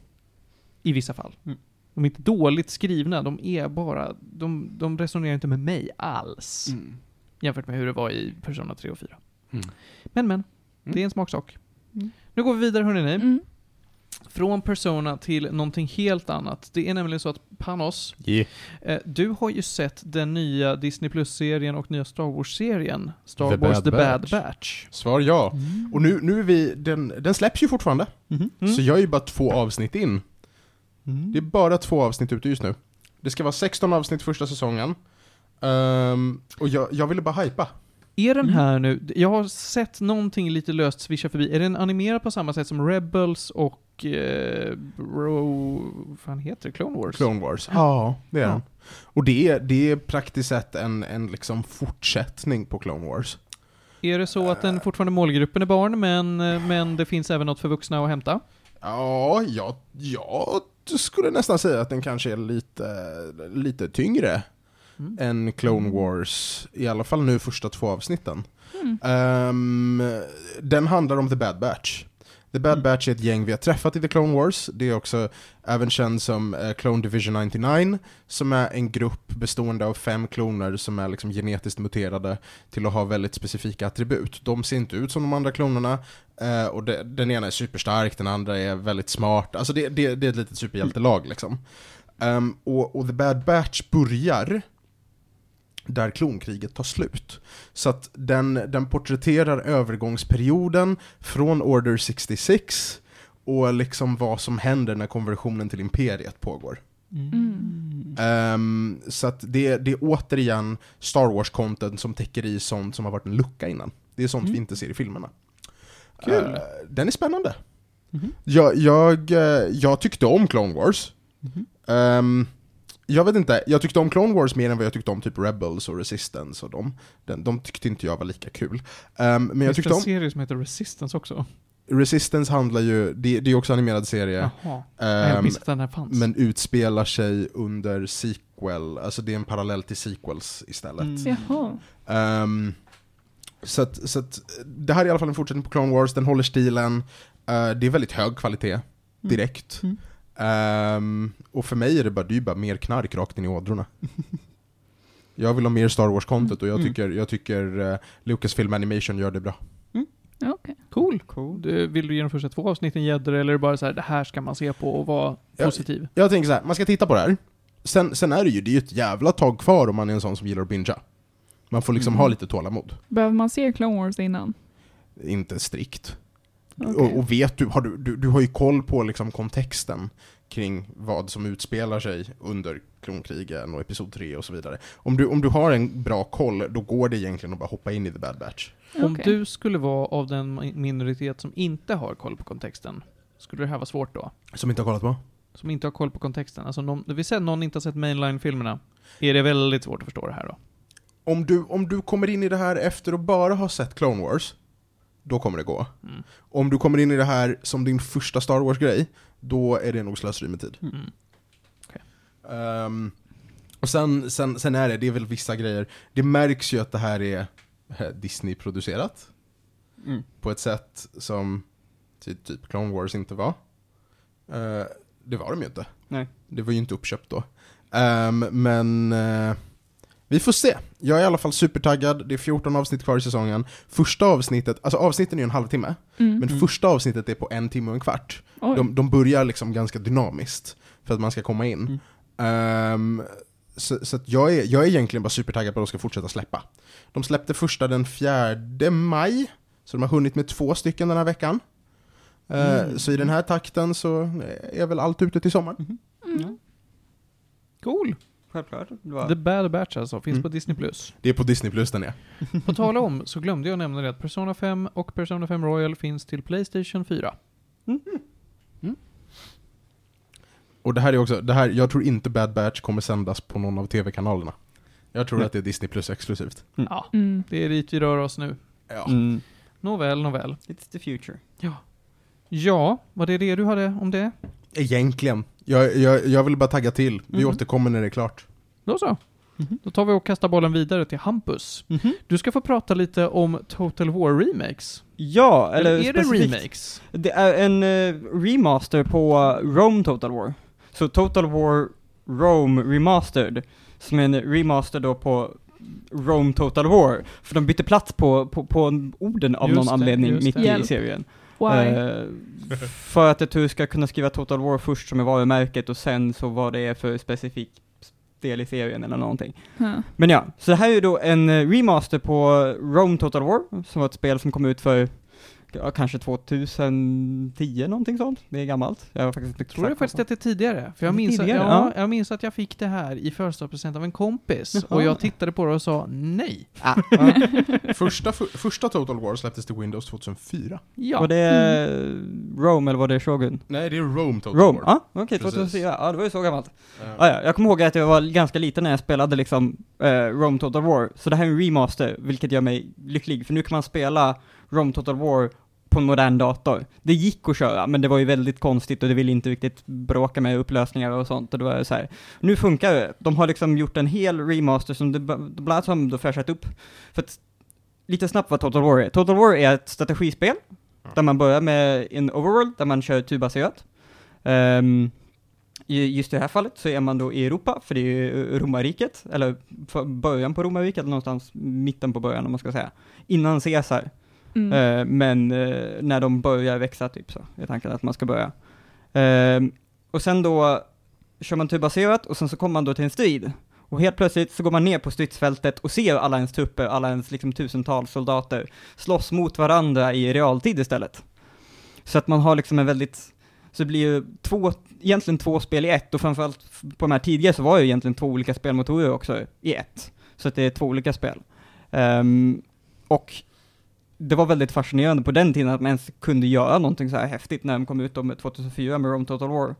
Speaker 3: I vissa fall.
Speaker 2: Mm.
Speaker 3: De är inte dåligt skrivna, de är bara, de, de resonerar inte med mig alls.
Speaker 1: Mm.
Speaker 3: Jämfört med hur det var i Persona 3 och 4.
Speaker 1: Mm.
Speaker 3: Men men, det är en smaksak. Nu går vi vidare hörni.
Speaker 5: Mm.
Speaker 3: Från Persona till någonting helt annat. Det är nämligen så att Panos,
Speaker 4: Yeah.
Speaker 3: eh, du har ju sett den nya Disney Plus-serien och nya Star Wars-serien. Star
Speaker 4: The
Speaker 3: Wars
Speaker 4: Bad
Speaker 3: The Bad
Speaker 4: Batch.
Speaker 3: Batch.
Speaker 4: Svar ja. Och nu, nu är vi, den, den släpps ju fortfarande.
Speaker 2: Mhm.
Speaker 3: Mm.
Speaker 4: Så jag är ju bara två avsnitt in.
Speaker 2: Mm.
Speaker 4: Det är bara två avsnitt ute just nu. Det ska vara 16 avsnitt första säsongen. Ehm, och jag, jag ville bara hypa.
Speaker 3: Är den
Speaker 2: Mm.
Speaker 3: här nu, jag har sett någonting lite löst svischa förbi. Är den animerad på samma sätt som Rebels och eh, Bro... Vad fan heter det? Clone Wars?
Speaker 4: Clone Wars. Ja, det är
Speaker 3: Ja.
Speaker 4: den. Och det är, det är praktiskt sett en, en liksom fortsättning på Clone Wars.
Speaker 3: Är det så att den fortfarande målgruppen är barn, men, eh, men det finns även något för vuxna att hämta?
Speaker 4: Ja, jag, jag skulle nästan säga att den kanske är lite, lite tyngre.
Speaker 3: Mm.
Speaker 4: än Clone Wars, i alla fall nu första två avsnitten.
Speaker 5: Mm.
Speaker 4: Ehm, den handlar om The Bad Batch. The Bad Batch är ett gäng vi har träffat i The Clone Wars. Det är också även känd som eh, Clone Division 99, som är en grupp bestående av fem kloner som är liksom genetiskt muterade till att ha väldigt specifika attribut. De ser inte ut som de andra klonerna, eh, och det, den ena är superstark, den andra är väldigt smart. Alltså det, det, det är ett litet superhjältelag liksom. Um, och, och The Bad Batch börjar där klonkriget tar slut. Så att den, den porträtterar övergångsperioden från Order 66 och liksom vad som händer när konversionen till imperiet pågår.
Speaker 5: Mm.
Speaker 4: Ehm, så att det, det är återigen Star Wars-content som täcker i sånt som har varit en lucka innan. Det är sånt
Speaker 3: Mm.
Speaker 4: vi inte ser i filmerna.
Speaker 3: Kul.
Speaker 4: Eh, den är spännande.
Speaker 2: Mhm.
Speaker 4: Jag, jag, eh, jag tyckte om Clone Wars.
Speaker 2: Mhm.
Speaker 4: Jag vet inte, jag tyckte om Clone Wars mer än vad jag tyckte om typ Rebels och Resistance och dem. Den, de tyckte inte jag var lika kul. Ehm, men jag
Speaker 3: Finns det
Speaker 4: tyckte
Speaker 3: en
Speaker 4: om...
Speaker 3: serie som heter Resistance också?
Speaker 4: Resistance handlar ju, det, det är också en animerad serie,
Speaker 3: Jaha. jag att den här fanns.
Speaker 4: men utspelar sig under sequel, alltså det är en parallell till sequels istället.
Speaker 2: Mm.
Speaker 5: Jaha.
Speaker 4: Ehm, så att, så att, det här är i alla fall en fortsättning på Clone Wars, den håller stilen, Eh, det är väldigt hög kvalitet, direkt.
Speaker 2: Mm.
Speaker 4: Ehm, och för mig är det bara, det är bara mer knark rakt in i ådrorna. jag vill ha mer Star Wars-content och jag
Speaker 2: Mm.
Speaker 4: tycker, jag tycker uh, Lucasfilm Animation gör det bra.
Speaker 5: Okej.
Speaker 3: Cool.
Speaker 2: Cool.
Speaker 3: Du, vill du ge de första två avsnitten gäddor eller är det bara så här, det här ska man se på och vara
Speaker 4: Ja.
Speaker 3: positiv?
Speaker 4: Jag tänker så här, man ska titta på det här. Sen, sen är det ju, det är ju ett jävla tag kvar om man är en sån som gillar att bingea. Man får liksom
Speaker 2: Mm.
Speaker 4: ha lite tålamod.
Speaker 5: Behöver man se Clone Wars innan?
Speaker 4: Inte strikt.
Speaker 5: Okej.
Speaker 4: Och, och vet du, har du, du, du har ju koll på liksom kontexten kring vad som utspelar sig under klonkrigen och episod 3 och så vidare. Om du, om du har en bra koll, då går det egentligen att bara hoppa in i The Bad Batch.
Speaker 3: Om
Speaker 5: Okej.
Speaker 3: du skulle vara av den minoritet som inte har koll på kontexten, skulle det här vara svårt då?
Speaker 4: Som inte har kollat på?
Speaker 3: Som inte har koll på kontexten? Alltså, någon, det vill säga någon inte har sett mainline-filmerna. Är det väldigt svårt att förstå det här då?
Speaker 4: Om du, om du kommer in i det här efter att bara ha sett Clone Wars, då kommer det gå.
Speaker 3: Mm.
Speaker 4: Om du kommer in i det här som din första Star Wars-grej, då är det nog slöseri med tid.
Speaker 3: Mm.
Speaker 4: Ehm, och sen, sen, sen är det, det är väl vissa grejer, det märks ju att det här är eh, Disney-producerat.
Speaker 2: Mm.
Speaker 4: På ett sätt som ty- typ Clone Wars inte var. Eh, det var de ju inte.
Speaker 2: Nej.
Speaker 4: Det var ju inte uppköpt då. Ehm, men eh, vi får se. Jag är i alla fall supertaggad, det är 14 avsnitt kvar i säsongen. Första avsnittet, alltså avsnitten är ju en halvtimme,
Speaker 5: Mm.
Speaker 4: men
Speaker 2: Mm.
Speaker 4: första avsnittet är på en timme och en kvart. De, de börjar liksom ganska dynamiskt för att man ska komma in.
Speaker 2: Mm.
Speaker 4: Ehm, så så att jag, är, jag är egentligen bara supertaggad på att de ska fortsätta släppa. De släppte första den 4 maj, så de har hunnit med två stycken den här veckan. Eh,
Speaker 2: Mm.
Speaker 4: Så i den här takten så är väl allt ute till sommaren.
Speaker 5: Mm.
Speaker 3: Cool!
Speaker 2: Självklart. Det var...
Speaker 3: The Bad Batch alltså, finns
Speaker 4: Mm.
Speaker 3: på Disney+. Plus.
Speaker 4: Det är på Disney Plus den är.
Speaker 3: På tal om, så glömde jag nämna det att Persona 5 och Persona 5 Royal finns till Playstation 4.
Speaker 4: Och det här är också, det här, jag tror inte Bad Batch kommer sändas på någon av tv-kanalerna. Jag tror att det är Disney Plus exklusivt.
Speaker 3: Ja,
Speaker 5: Mm.
Speaker 3: det är dit vi rör oss nu.
Speaker 4: Ja.
Speaker 2: Mm.
Speaker 3: Nåväl, nåväl.
Speaker 2: It's the future.
Speaker 3: Ja, var det det du hade om det?
Speaker 4: Egentligen. Jag, jag, jag vill bara tagga till. Vi
Speaker 3: Mhm.
Speaker 4: återkommer när det är klart.
Speaker 3: Då så.
Speaker 2: Mhm.
Speaker 3: Då tar vi och kastar bollen vidare till Hampus.
Speaker 2: Mhm.
Speaker 3: Du ska få prata lite om Total War Remakes.
Speaker 2: Ja, eller,
Speaker 3: är det remakes?
Speaker 2: Det är en eh, remaster på Rome Total War. Så Total War Rome Remastered, som är en remaster då på Rome Total War. För de bytte plats på, på, på orden av
Speaker 3: Just
Speaker 2: någon
Speaker 3: det,
Speaker 2: anledning
Speaker 3: just
Speaker 2: mitt
Speaker 3: det.
Speaker 2: i
Speaker 5: Hjälp.
Speaker 2: serien. Eh, för att du ska kunna skriva Total War först som är varumärket och sen så vad det är för specifik del i serien eller någonting.
Speaker 5: Huh.
Speaker 2: Men ja, så det här är ju då en eh, remaster på Rome Total War, som var ett spel som kom ut för ja, kanske 2010, någonting sånt. Det är gammalt. Jag har faktiskt inte
Speaker 3: Tror du
Speaker 2: exakt
Speaker 3: faktiskt att det är tidigare? För jag minns, att,
Speaker 2: tidigare,
Speaker 3: ja,
Speaker 2: ja.
Speaker 3: jag minns att jag fick det här i födelsedagspresent av en kompis.
Speaker 2: Jaha.
Speaker 3: Och jag tittade på det och sa nej.
Speaker 2: Ah,
Speaker 4: Första, för, första Total War släpptes till Windows 2004.
Speaker 3: Ja.
Speaker 2: Var det eh, Rome eller var det Shogun?
Speaker 4: Nej, det är Rome Total
Speaker 2: Rome?
Speaker 4: War.
Speaker 2: Ja, okej,
Speaker 4: Precis.
Speaker 2: 2004. Ja, det var ju så gammalt.
Speaker 4: Eh,
Speaker 2: Ah, ja, jag kommer ihåg att jag var ganska liten när jag spelade liksom eh, Rome Total War, så det här är en remaster, vilket gör mig lycklig, för nu kan man spela Rome Total War på en modern dator. Det gick att köra, men det var ju väldigt konstigt och det ville inte riktigt bråka med upplösningar och sånt. Och det var så här. nu funkar det. De har liksom gjort en hel remaster som det bland annat har de fräschat upp. För att, lite snabbt vad Total War är. Total War är ett strategispel, där man börjar med en overworld, där man kör turbaserat. Um, just i det här fallet så är man då i Europa, för det är ju romarriket, eller början på romarriket, eller någonstans mitten på början om man ska säga. Innan Caesar.
Speaker 5: Mm.
Speaker 2: Eh, men eh, när de börjar växa typ så, är tanken att man ska börja. Eh, och sen då kör man turbaserat och sen så kommer man då till en strid. Och helt plötsligt så går man ner på stridsfältet och ser alla ens trupper, alla ens liksom tusentals soldater slåss mot varandra i realtid istället. Så att man har liksom en väldigt, så det blir ju två, egentligen två spel i ett, och framförallt på de här tidigare så var det ju egentligen två olika spelmotorer också i ett. Så att det är två olika spel. Um, och det var väldigt fascinerande på den tiden att man ens kunde göra någonting så här häftigt när de kom ut med 2004 med Rome Total War.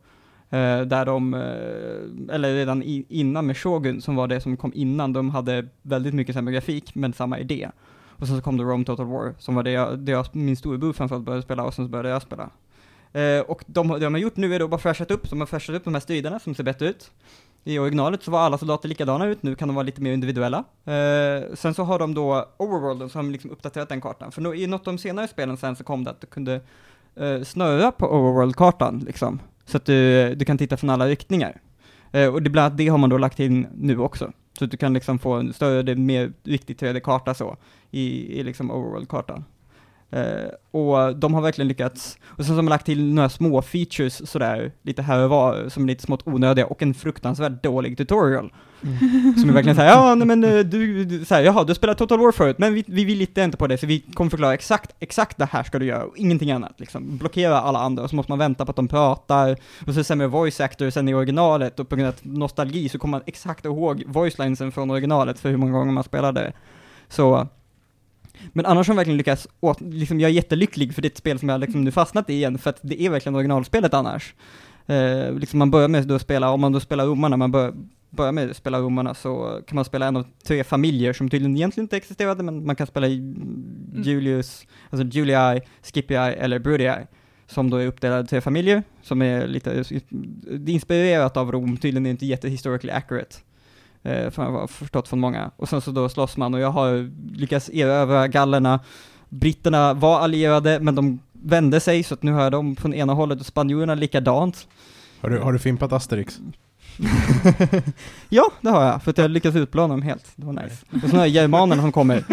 Speaker 2: Eh, där de, eh, eller redan i, innan med Shogun, som var det som kom innan, de hade väldigt mycket sämre grafik, men samma idé. Och sen så kom det Rome Total War, som var det jag, det jag min storebror framförallt började spela, och sen så började jag spela. Eh, och de, det de har gjort nu är då bara fräschat upp, de har fräschat upp de här striderna som ser bättre ut. I originalet så var alla soldater likadana ut, nu kan de vara lite mer individuella. Eh, sen så har de då Overworlden, så har de liksom uppdaterat den kartan. För nå- i något av de senare spelen sen så kom det att du kunde eh, snöra på Overworld-kartan, liksom. Så att du, du kan titta från alla riktningar. Eh, och det bland annat det har man då lagt in nu också. Så att du kan liksom få en större, mer riktigt 3D-karta så, i, i liksom Overworld-kartan. Eh, och de har verkligen lyckats, och sen har man lagt till några små features sådär, lite här och var, som är lite smått onödiga, och en fruktansvärt dålig tutorial. Som är verkligen såhär, ja nej men eh, du, du såhär, jaha du spelar Total War förut, men vi, vi vill lite inte på det, så vi kommer förklara exakt, exakt det här ska du göra, och ingenting annat liksom. Blockera alla andra, och så måste man vänta på att de pratar, och så sämre voice actors än i originalet, och på grund av nostalgi så kommer man exakt ihåg voice linesen från originalet för hur många gånger man spelade. Så, men annars har de verkligen lyckats, åt, liksom, jag är jättelycklig för det är ett spel som jag liksom nu fastnat i igen, för att det är verkligen originalspelet annars. Eh, liksom man börjar med att spela, om man då spelar romarna, man bör, börjar med att spela romarna så kan man spela en av tre familjer som tydligen egentligen inte existerade, men man kan spela i Julius, alltså Julii, Scipii eller Brudii, som då är uppdelade i tre familjer, som är lite är inspirerat av Rom, tydligen är inte jättehistorically accurate. Eh, för jag har förstått från många. Och sen så då slåss man och jag har lyckats erövra gallerna. Britterna var allierade, men de vände sig, så att nu har jag dem från ena hållet och spanjorerna likadant.
Speaker 4: Har du, har du fimpat Asterix?
Speaker 2: Ja, det har jag, för att jag lyckats utplåna dem helt. Det var nice. Och sen har jag germanerna som kommer.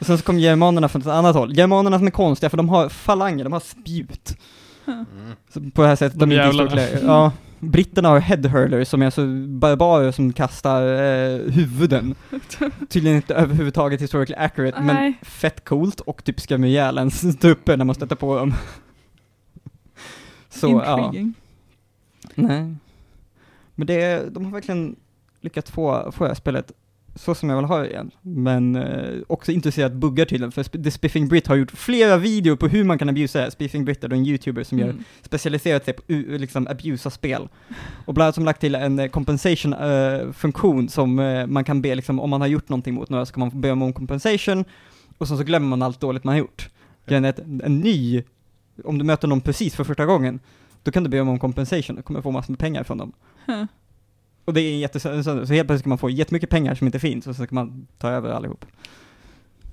Speaker 2: och sen så kommer germanerna från ett annat håll. Germanerna som är konstiga, för de har falanger, de har spjut. Så på det här sättet, de,
Speaker 3: De
Speaker 2: är inte Ja. Britterna har headhurlers som är alltså barbarer som kastar eh, huvuden. Tydligen inte överhuvudtaget historically accurate, men
Speaker 5: Nej.
Speaker 2: fett coolt och typ skrämmer ihjäl ens trupper när man stöter på dem. Så, ja.
Speaker 5: Intriguing.
Speaker 2: Nej. Men det, de har verkligen lyckats få, få det här spelet så som jag vill ha det igen. Men eh, också intresserat buggar till den, för Sp- The Spiffing Brit har gjort flera videor på hur man kan abusa det. Spiffing Brit är en youtuber som gör
Speaker 5: Mm.
Speaker 2: specialiserat sig på liksom abusa spel. Och bland annat som lagt till en eh, compensation-funktion som eh, man kan be, liksom, om man har gjort någonting mot några så kan man be om compensation, och sen så glömmer man allt dåligt man har gjort. Grejen är en ny, om du möter någon precis för första gången, då kan du be om compensation och kommer få massor med pengar från dem.
Speaker 5: Huh.
Speaker 2: Och det är jättesö- så, så helt plötsligt kan man få jättemycket pengar som inte finns, och så kan man ta över allihop.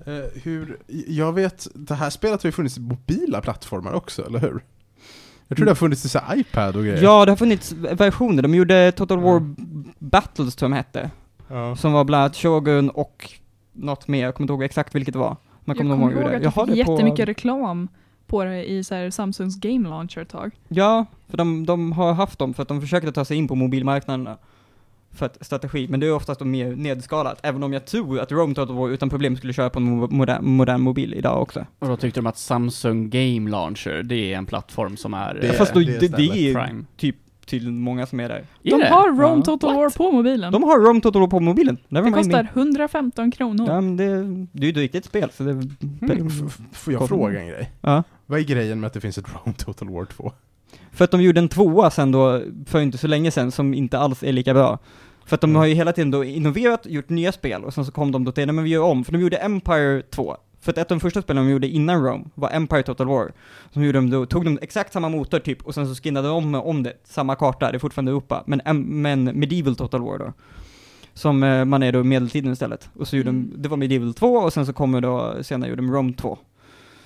Speaker 4: Eh, hur, jag vet, det här spelet har ju funnits i mobila plattformar också, eller hur? Jag tror det har funnits i så iPad och grejer.
Speaker 2: Ja, det har funnits versioner. De gjorde Total War Battles, tror jag de hette.
Speaker 4: Ja.
Speaker 2: Som var bland annat Shogun och något mer, jag kommer inte ihåg exakt vilket det var. Man
Speaker 5: Jag
Speaker 2: kommer
Speaker 5: kommer
Speaker 2: ihåg
Speaker 5: att
Speaker 2: Jag
Speaker 5: jag
Speaker 2: har
Speaker 5: fick
Speaker 2: det på...
Speaker 5: jättemycket reklam på det i så här Samsungs Game Launcher ett tag.
Speaker 2: Ja, för de, de har haft dem för att de försökte ta sig in på mobilmarknaderna. För att strategi, men det är oftast mer nedskalat, även om jag tror att Rome Total War utan problem skulle köra på en mo- modern, modern mobil idag också.
Speaker 1: Och då tyckte de att Samsung Game Launcher, det är en plattform som är...
Speaker 4: Det-
Speaker 2: Fast då,
Speaker 4: det
Speaker 2: det,
Speaker 4: är
Speaker 2: det, är
Speaker 1: Prime.
Speaker 2: typ till många som är där.
Speaker 1: Är
Speaker 5: De
Speaker 1: det?
Speaker 5: har Rome. Total War på mobilen.
Speaker 2: De har Rome Total War på mobilen. Never
Speaker 5: det kostar 115 kronor.
Speaker 2: Ja, men det, det är ju ett riktigt spel, så det...
Speaker 4: Mm, Får jag fråga en grej?
Speaker 2: Ja.
Speaker 4: Vad är grejen med att det finns ett Rome Total War 2?
Speaker 2: För att de gjorde en tvåa sen då, för inte så länge sen, som inte alls är lika bra. För att de
Speaker 4: Mm.
Speaker 2: har ju hela tiden då innoverat, gjort nya spel, och sen så kom de då till, nej men vi gör om, för de gjorde Empire 2 För att ett av de första spelen de gjorde innan Rome var Empire Total War. Som gjorde de då, tog de exakt samma motor typ, och sen så skinnade de om, om det, samma karta, det är fortfarande Europa, men, men Medieval Total War då. Som eh, man är då i medeltiden istället. Och så gjorde
Speaker 5: Mm.
Speaker 2: de, det var Medieval 2, och sen så kommer då, senare gjorde de Rome 2.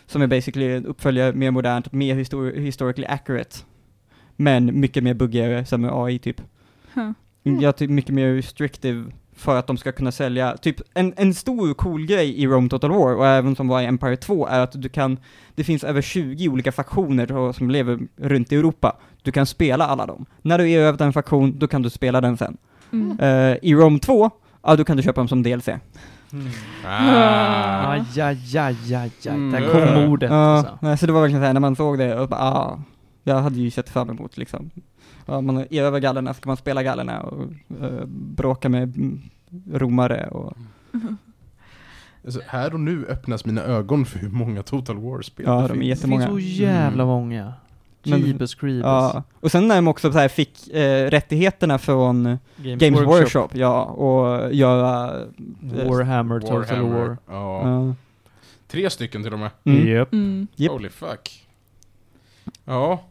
Speaker 2: Som är basically en uppföljare, mer modernt, mer histor- historically accurate. Men mycket mer buggigare, som med AI typ.
Speaker 5: Huh.
Speaker 2: Mm. Jag tycker mycket mer restrictive för att de ska kunna sälja, typ en, en stor cool grej i Rome Total War, och även som var i Empire 2, är att du kan, det finns över 20 olika faktioner som lever runt i Europa. Du kan spela alla dem. När du är över en faktion, då kan du spela den sen.
Speaker 5: Mm.
Speaker 2: Eh, I Rome 2, ja då kan du köpa dem som DLC.
Speaker 4: Ah.
Speaker 3: Aj, aj, aj, aj, aj.
Speaker 1: Mm.
Speaker 3: Där kom ordet
Speaker 2: Ja,
Speaker 3: alltså.
Speaker 2: nej, så det var verkligen såhär, när man såg det, och bara, ah, jag hade ju sett fram emot liksom. Ja, man är över gallerna, ska man spela gallerna och eh, bråka med mm, romare och
Speaker 4: Alltså, här och nu öppnas mina ögon för hur många Total War-spel
Speaker 2: Ja,
Speaker 4: det
Speaker 2: de är
Speaker 4: finns.
Speaker 3: Det
Speaker 2: jättemånga.
Speaker 3: finns så jävla många. Jeebus creepers.
Speaker 2: Ja, och sen när de också så här fick eh, rättigheterna från Games, Workshop. ja, och göra... eh,
Speaker 3: Warhammer, Total
Speaker 4: Warhammer.
Speaker 3: War.
Speaker 4: Ja.
Speaker 2: ja.
Speaker 4: Tre stycken till och med.
Speaker 2: Mm.
Speaker 3: Japp.
Speaker 5: Mm.
Speaker 4: Holy fuck. Ja.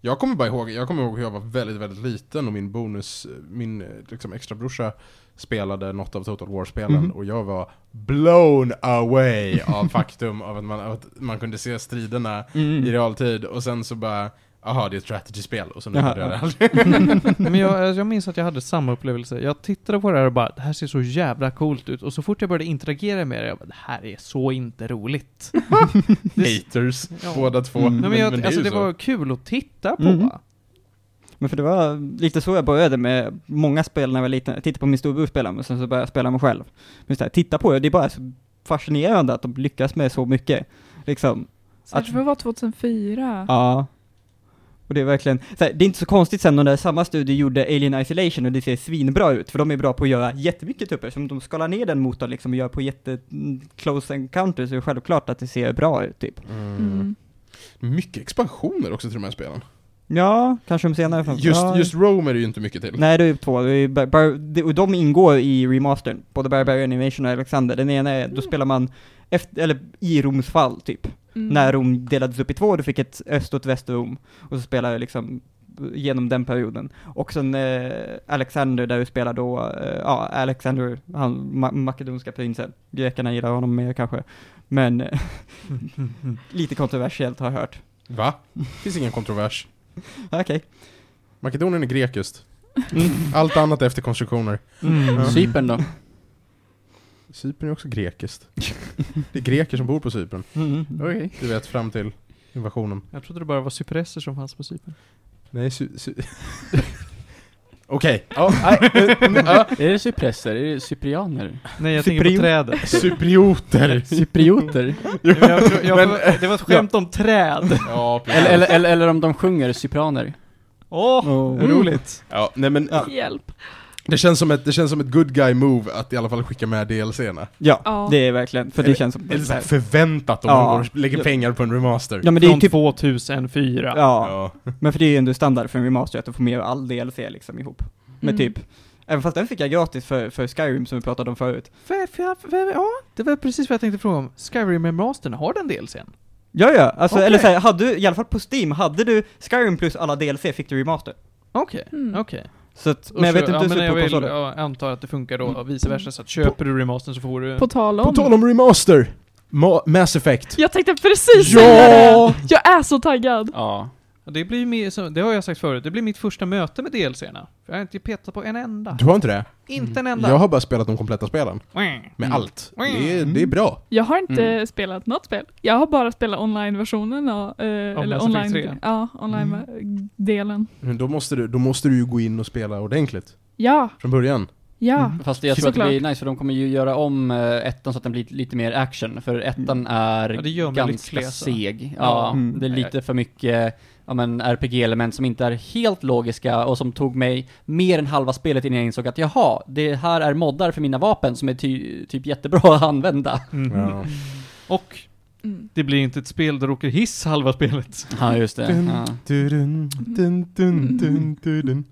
Speaker 4: Jag kommer bara ihåg, jag kommer ihåg hur jag var väldigt, väldigt liten och min bonus, min liksom extra brorsa spelade något av Total War-spelen
Speaker 2: Mhm.
Speaker 4: och jag var blown away av faktum av att man, att man kunde se striderna
Speaker 2: Mm.
Speaker 4: i realtid och sen så bara, aha det är ett strategy-spel och så nu
Speaker 2: Jaha,
Speaker 4: gjorde jag det aldrig.
Speaker 3: Men jag, jag minns att jag hade samma upplevelse. Jag tittade på det här och bara, det här ser så jävla coolt ut. Och så fort jag började interagera med det, jag bara, det här är så inte roligt.
Speaker 4: Haters,
Speaker 3: Ja.
Speaker 4: båda två.
Speaker 2: Mm.
Speaker 3: Nej, men jag,
Speaker 4: är
Speaker 3: alltså
Speaker 4: ju
Speaker 3: det var kul att titta på.
Speaker 2: Mm. Men för det var lite så jag började med många spel när jag var liten. Jag tittade på min storbror spela, men sen så började jag spela mig själv. Men så här, titta på det, det är bara så fascinerande att de lyckas med så mycket. Liksom.
Speaker 5: Särskilt för att vara 2004.
Speaker 2: Ja. Och det är verkligen, så här, det är inte så konstigt sen när samma studio gjorde Alien Isolation och det ser svinbra ut, för de är bra på att göra jättemycket tupper, så om de skalar ner den motorn liksom och gör på jätte mm, close encounters så är det självklart att det ser bra ut typ.
Speaker 4: Mm.
Speaker 5: Mm.
Speaker 4: Mycket expansioner också till de här spelen.
Speaker 2: Ja, kanske de senare fram-
Speaker 4: Just,
Speaker 2: ja.
Speaker 4: just Rome är det ju inte mycket till.
Speaker 2: Nej, det är två. Det är bar, bar, det, och de ingår i remastern, både Barbarian Invasion och Alexander. Den ena är, då spelar man efter, eller i Roms fall typ.
Speaker 5: Mm.
Speaker 2: När Rom delades upp i två, du fick ett öst och ett västrom. Och så spelar jag liksom genom den perioden. Och sen eh, Alexander där du spelar då, eh, ja, Alexander, han ma makedonska prinsen. Grekerna gillar honom mer kanske. Men eh, lite kontroversiellt har jag hört.
Speaker 4: Va? Finns ingen kontrovers.
Speaker 2: Okej.
Speaker 4: Makedonien är grekiskt. Allt annat är efter konstruktioner.
Speaker 3: Mm.
Speaker 1: Cypern då?
Speaker 4: Cypern är också grekiskt. Det är greker som bor på Cypern.
Speaker 2: Mm.
Speaker 1: Okej.
Speaker 4: Du vet, fram till invasionen.
Speaker 3: Jag trodde det bara var cypresser som fanns på Cypern.
Speaker 4: Nej, sy... sy Okej. Eh, ja.
Speaker 1: Är det cypresser? Är det cyprianer?
Speaker 3: Nej, jag tänker
Speaker 2: Cypriot.
Speaker 3: på trädet.
Speaker 4: Cyprioter.
Speaker 1: Cyprioter?
Speaker 3: Jag, jag, jag,
Speaker 4: Men-
Speaker 3: det var ett skämt om träd.
Speaker 4: Ja,
Speaker 1: eller, eller, eller, eller om de sjunger cypraner?
Speaker 3: Åh,
Speaker 2: Oh.
Speaker 3: roligt.
Speaker 4: Ja, nej men
Speaker 5: Hjälp.
Speaker 4: Det känns, som ett, det känns som ett good guy move att i alla fall skicka med DLC'na.
Speaker 2: Ja,
Speaker 5: Ja.
Speaker 2: det är verkligen, för det
Speaker 4: Eller-
Speaker 2: känns som...
Speaker 4: Eller så här förväntat om
Speaker 2: Ja.
Speaker 4: de går- lägger
Speaker 2: Ja.
Speaker 4: pengar på en remaster.
Speaker 2: Ja men det är
Speaker 3: Från
Speaker 2: typ,
Speaker 3: 2004.
Speaker 2: ja, men för det är ju ändå standard för en remaster att du får med all DLC liksom ihop. Med
Speaker 5: Mm.
Speaker 2: typ, även fast den fick jag gratis för, för Skyrim som vi pratade om förut.
Speaker 3: För, för, för, ja, det var precis vad jag tänkte fråga om. Skyrim Remastern, har den DLCn?
Speaker 2: Ja ja, alltså
Speaker 3: Okej.
Speaker 2: eller såhär, hade du, i alla fall på Steam, hade du Skyrim plus alla DLC fick du remaster.
Speaker 3: Okej,
Speaker 5: Mm.
Speaker 3: okej.
Speaker 2: Så att, men jag vet inte hur
Speaker 3: ja, men jag
Speaker 2: på
Speaker 3: jag antar att det funkar då, och vice versa, så att köper du remastern så får du...
Speaker 5: På tal
Speaker 4: På
Speaker 5: om.
Speaker 4: tal om remaster! Ma Mass Effect.
Speaker 5: Jag tänkte precis
Speaker 4: Ja!
Speaker 5: säga det! Jag är så taggad!
Speaker 1: Ja.
Speaker 3: Det blir mer, det har jag sagt förut, det blir mitt första möte med DLCerna. Jag har inte petat på en enda.
Speaker 4: Du har inte det?
Speaker 3: Inte en enda.
Speaker 4: Jag har bara spelat de kompletta spelen. Med
Speaker 2: Mm.
Speaker 4: allt. Det är, det är bra.
Speaker 5: Jag har inte
Speaker 1: Mm.
Speaker 5: spelat något spel. Jag har bara spelat online-versionen eh, eller online,
Speaker 3: 3.
Speaker 5: ja, online-delen.
Speaker 4: Men då måste, du, då måste du ju gå in och spela ordentligt.
Speaker 5: Ja,
Speaker 4: Från början.
Speaker 5: ja.
Speaker 2: Mm.
Speaker 1: Fast jag tror att det
Speaker 5: Såklart.
Speaker 1: blir nice för de kommer ju göra om eh, ettan så att den blir lite mer action. För ettan är
Speaker 3: Ja,
Speaker 1: ganska seg.
Speaker 3: Ja.
Speaker 1: Ja,
Speaker 2: Mm.
Speaker 1: det är lite för mycket ja, men RPG-element som inte är helt logiska och som tog mig mer än halva spelet innan jag insåg att jaha, det här är moddar för mina vapen som är ty typ jättebra att använda.
Speaker 3: Mhm.
Speaker 4: Ja.
Speaker 3: Och
Speaker 5: Mm.
Speaker 3: det blir inte ett spel där du åker hiss halva spelet.
Speaker 1: Ja, just det.
Speaker 4: Dun,
Speaker 1: Ja.
Speaker 4: dun, dun,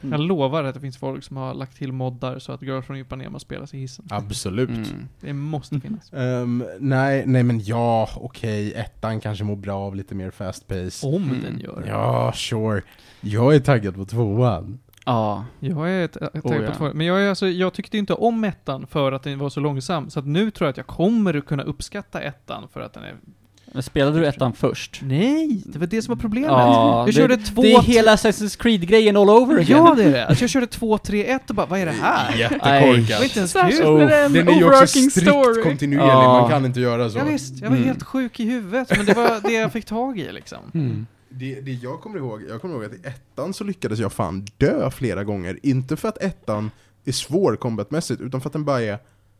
Speaker 1: Mm.
Speaker 3: Jag lovar att det finns folk som har lagt till moddar så att Girls from Ipanema spelas i hissen.
Speaker 4: Absolut.
Speaker 1: Mm.
Speaker 3: Det måste finnas.
Speaker 4: Ehm, nej, nej men ja, okej, ettan kanske mår bra av lite mer fast pace.
Speaker 3: Om
Speaker 1: Mm.
Speaker 3: den gör.
Speaker 4: Ja, sure. Jag är taggad på tvåan.
Speaker 1: Ja.
Speaker 3: Jag är
Speaker 1: Oh,
Speaker 3: taggad
Speaker 1: ja.
Speaker 3: på två. Men jag, är alltså, jag tyckte inte om ettan för att den var så långsam. Så att nu tror jag att jag kommer att kunna uppskatta ettan för att den är...
Speaker 1: Men spelade du ettan först?
Speaker 3: Nej! Det var det som var problemet.
Speaker 1: Ja,
Speaker 3: jag
Speaker 1: det,
Speaker 3: körde två...
Speaker 1: det är hela Assassin's Creed-grejen all over again.
Speaker 3: Ja, det är det. Alltså jag körde 2, 3, 1 och bara, vad är det här? Det
Speaker 4: Jättekorkat.
Speaker 3: var inte ens kul.
Speaker 5: det en
Speaker 4: Den är ju också strikt
Speaker 5: story.
Speaker 4: kontinuerlig,
Speaker 1: Ja.
Speaker 4: man kan inte göra så.
Speaker 3: Ja, visst, jag var
Speaker 1: Mm.
Speaker 3: helt sjuk i huvudet, men det var det jag fick tag i liksom.
Speaker 1: Mm.
Speaker 4: Det, det jag kommer ihåg, jag kommer ihåg att i ettan så lyckades jag fan dö flera gånger. Inte för att ettan är svår combatmässigt, utan för att den bara är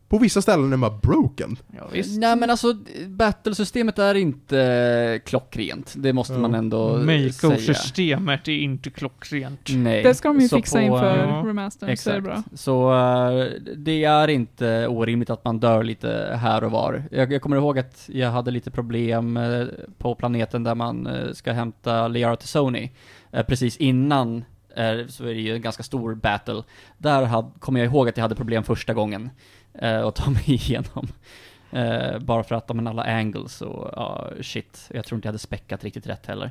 Speaker 4: på vissa ställen är bara broken.
Speaker 3: Ja, visst.
Speaker 1: Nej men alltså, battlesystemet är inte klockrent. Det måste
Speaker 4: Ja.
Speaker 1: man ändå säga.
Speaker 3: Mako-systemet är inte klockrent.
Speaker 1: Nej.
Speaker 5: Det ska de ju
Speaker 1: Så
Speaker 5: fixa
Speaker 1: på,
Speaker 5: inför
Speaker 3: ja,
Speaker 5: remastern, så det är
Speaker 1: Exakt.
Speaker 5: bra.
Speaker 1: Så eh, det är inte orimligt att man dör lite här och var. Jag, jag kommer ihåg att jag hade lite problem eh, på planeten där man eh, ska hämta Liara till Sony. Precis innan så är det ju en ganska stor battle. Där had, kommer jag ihåg att jag hade problem första gången eh, att ta mig igenom. Eh, bara för att de alla angles och ja, shit. Jag tror inte jag hade späckat riktigt rätt heller.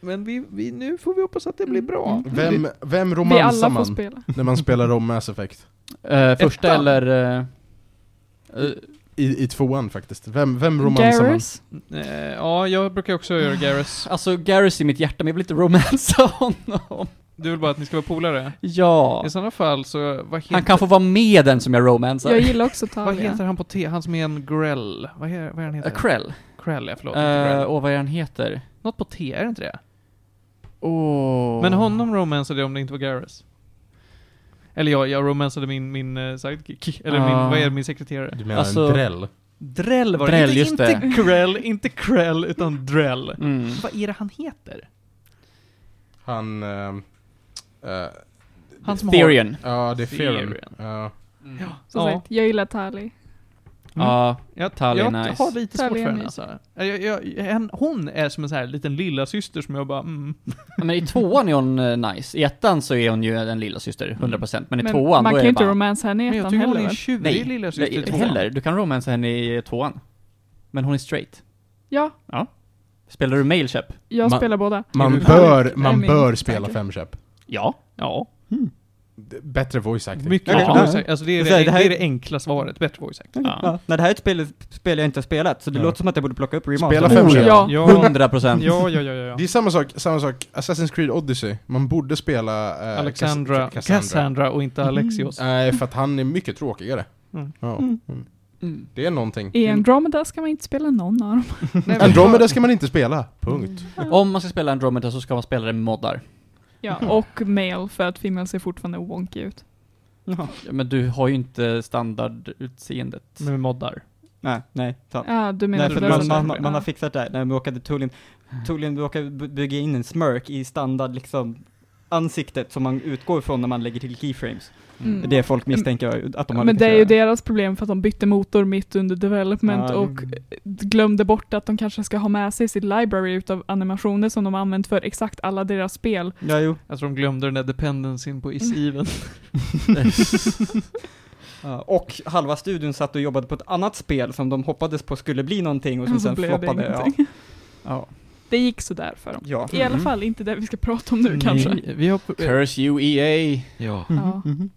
Speaker 3: Men vi, vi, nu får vi hoppas att det blir bra.
Speaker 5: Mm.
Speaker 4: Vem, vem
Speaker 5: Vi
Speaker 4: romansar
Speaker 5: alla får
Speaker 4: man
Speaker 5: spela.
Speaker 4: när man spelar om Mass Effect?
Speaker 1: Eh, första
Speaker 3: Ettan.
Speaker 1: eller... eh,
Speaker 4: I, I tvåan faktiskt. Vem, vem romansar man?
Speaker 5: Garrus.
Speaker 3: Eh, ja, jag brukar också göra Garrus.
Speaker 1: Alltså Garrus i mitt hjärta, men jag vill inte romansa honom.
Speaker 3: Du vill bara att ni ska vara polare?
Speaker 1: Ja.
Speaker 3: I sådana fall så, vad heter,
Speaker 1: Han kan få vara med den som jag romansar.
Speaker 5: Jag gillar också
Speaker 3: vad
Speaker 5: Talia.
Speaker 3: heter han på T? Han som är en Grell. Vad är, vad är han heter?
Speaker 1: Uh, Krell.
Speaker 3: Krell, ja förlåt. inte
Speaker 1: Uh, och vad är han heter?
Speaker 3: Något på T, är det inte det?
Speaker 1: Oh.
Speaker 3: Men honom romansade jag om det inte var Garrus. Eller jag, jag romansade min, min uh, sidekick. Eller min,
Speaker 1: Ah.
Speaker 3: vad är det, min sekreterare?
Speaker 4: Du menar
Speaker 1: Alltså-
Speaker 4: en dräll?
Speaker 3: Drell var det.
Speaker 1: Drell,
Speaker 3: inte, inte
Speaker 1: det.
Speaker 3: Krell, inte Krell, utan Drell.
Speaker 1: Mm.
Speaker 3: Vad är det han heter?
Speaker 4: Han... eh,
Speaker 3: Han som
Speaker 1: Therion.
Speaker 4: Ja, det är Theron.
Speaker 3: Therion.
Speaker 4: Ja.
Speaker 3: har...
Speaker 5: Som
Speaker 3: Ja.
Speaker 5: sagt, jag gillar Tali.
Speaker 1: Ja.
Speaker 3: Jag,
Speaker 1: Talia
Speaker 3: jag
Speaker 1: är nice.
Speaker 3: har lite svårt för
Speaker 5: är
Speaker 3: henne alltså. Jag, jag, en, hon är som en sån här liten lilla syster som jag bara mm.
Speaker 1: Men i tvåan är hon eh, nice. I ettan så är hon ju en lilla syster 100%. Men i
Speaker 5: Men
Speaker 1: tvåan
Speaker 5: man
Speaker 1: då
Speaker 5: kan
Speaker 1: är
Speaker 5: ju
Speaker 1: det
Speaker 5: inte
Speaker 1: bara...
Speaker 5: romansa henne
Speaker 3: Men
Speaker 5: i
Speaker 3: jag
Speaker 5: ettan
Speaker 3: tycker hon
Speaker 5: heller.
Speaker 3: är en
Speaker 5: väl?
Speaker 3: tjurig
Speaker 1: Nej,
Speaker 3: lilla syster i
Speaker 1: Nej,
Speaker 3: tvåan.
Speaker 1: heller. Du kan romansa henne i tvåan. Men hon är straight.
Speaker 5: Ja,
Speaker 1: Spelar du mailköp?
Speaker 5: jag
Speaker 4: Man-
Speaker 5: spelar båda.
Speaker 4: Man bör,
Speaker 5: är
Speaker 4: man bör spela femköp.
Speaker 1: Ja.
Speaker 3: Ja.
Speaker 4: D- Bättre voice acting.
Speaker 3: Mycket
Speaker 2: Ja.
Speaker 3: bättre voice acting. Alltså det är det,
Speaker 2: det här-
Speaker 3: det är det enkla svaret. Bättre voice acting.
Speaker 2: Ja. Nej, det här är ett spel, spel jag inte har spelat, så det
Speaker 4: Ja.
Speaker 2: låter som att jag borde plocka upp remaster.
Speaker 4: Spela fem
Speaker 5: Oh,
Speaker 4: köp.
Speaker 5: ja.
Speaker 3: Ja,
Speaker 1: 100%.
Speaker 3: ja, ja, ja, ja.
Speaker 4: Det är samma sak, samma sak, Assassin's Creed Odyssey. Man borde spela eh,
Speaker 3: Alexandra,
Speaker 4: Cass-
Speaker 3: Cassandra. och inte Alexios.
Speaker 4: Nej, för att han är mycket tråkigare.
Speaker 3: Mm.
Speaker 4: Ja.
Speaker 5: Mm.
Speaker 4: Mm.
Speaker 1: Mm.
Speaker 4: Det är någonting.
Speaker 5: I Andromeda ska man inte spela någon av dem.
Speaker 4: Andromeda ska man inte spela, punkt.
Speaker 1: Om man ska spela Andromeda så ska man spela det med moddar.
Speaker 5: Ja, och male för att female ser fortfarande wonky ut.
Speaker 2: Jaha.
Speaker 1: Ja, Men du har ju inte standardutseendet.
Speaker 3: Med moddar.
Speaker 2: Nej, nej, sant.
Speaker 5: Ja, du menar
Speaker 2: Nej, för
Speaker 5: det
Speaker 2: man, man, man, man har fixat det här, när vi råkade Tullin, Tullin råkade by- bygga in en smirk i standard liksom ansiktet som man utgår från när man lägger till keyframes.
Speaker 5: Mm.
Speaker 2: Det är folk misstänker att de har
Speaker 5: Men det är ju deras problem för att de bytte motor mitt under development
Speaker 2: Ja,
Speaker 5: och glömde bort att de kanske ska ha med sig sitt library utav animationer som de har använt för exakt alla deras spel.
Speaker 2: Ja, jo.
Speaker 3: Jag tror de glömde den där dependencyn på
Speaker 5: Mm.
Speaker 3: is-even.
Speaker 2: Ja, och halva studion satt och jobbade på ett annat spel som de hoppades på skulle bli någonting och som sen
Speaker 5: blev det
Speaker 2: floppade. Ja.
Speaker 1: Ja.
Speaker 5: Det gick sådär för dem.
Speaker 2: Ja.
Speaker 5: I alla
Speaker 1: Mm.
Speaker 5: fall inte det vi ska prata om nu kanske.
Speaker 3: Nej, Vi har,
Speaker 1: Curse you EA.
Speaker 3: ja.
Speaker 5: Ja.
Speaker 2: Mhm.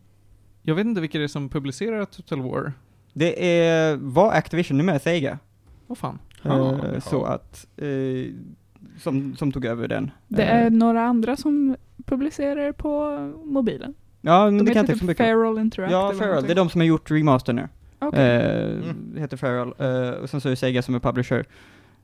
Speaker 3: Jag vet inte vilka det är som publicerar Total War.
Speaker 2: Det är, var Activision, numera Sega.
Speaker 3: Vad fan?
Speaker 2: Eh,
Speaker 1: ja.
Speaker 2: Så att, eh, som, som tog över den.
Speaker 5: Det
Speaker 2: Eh,
Speaker 5: är några andra som publicerar på mobilen.
Speaker 2: Ja, men
Speaker 5: De
Speaker 2: det kan inte så
Speaker 5: typ
Speaker 2: mycket.
Speaker 5: Feral Interactive.
Speaker 2: Ja, Feral. Det är de som har gjort remaster nu.
Speaker 5: Okej.
Speaker 2: Eh,
Speaker 4: Mm.
Speaker 2: Heter Feral. Eh, och sen så är det Sega som är publisher.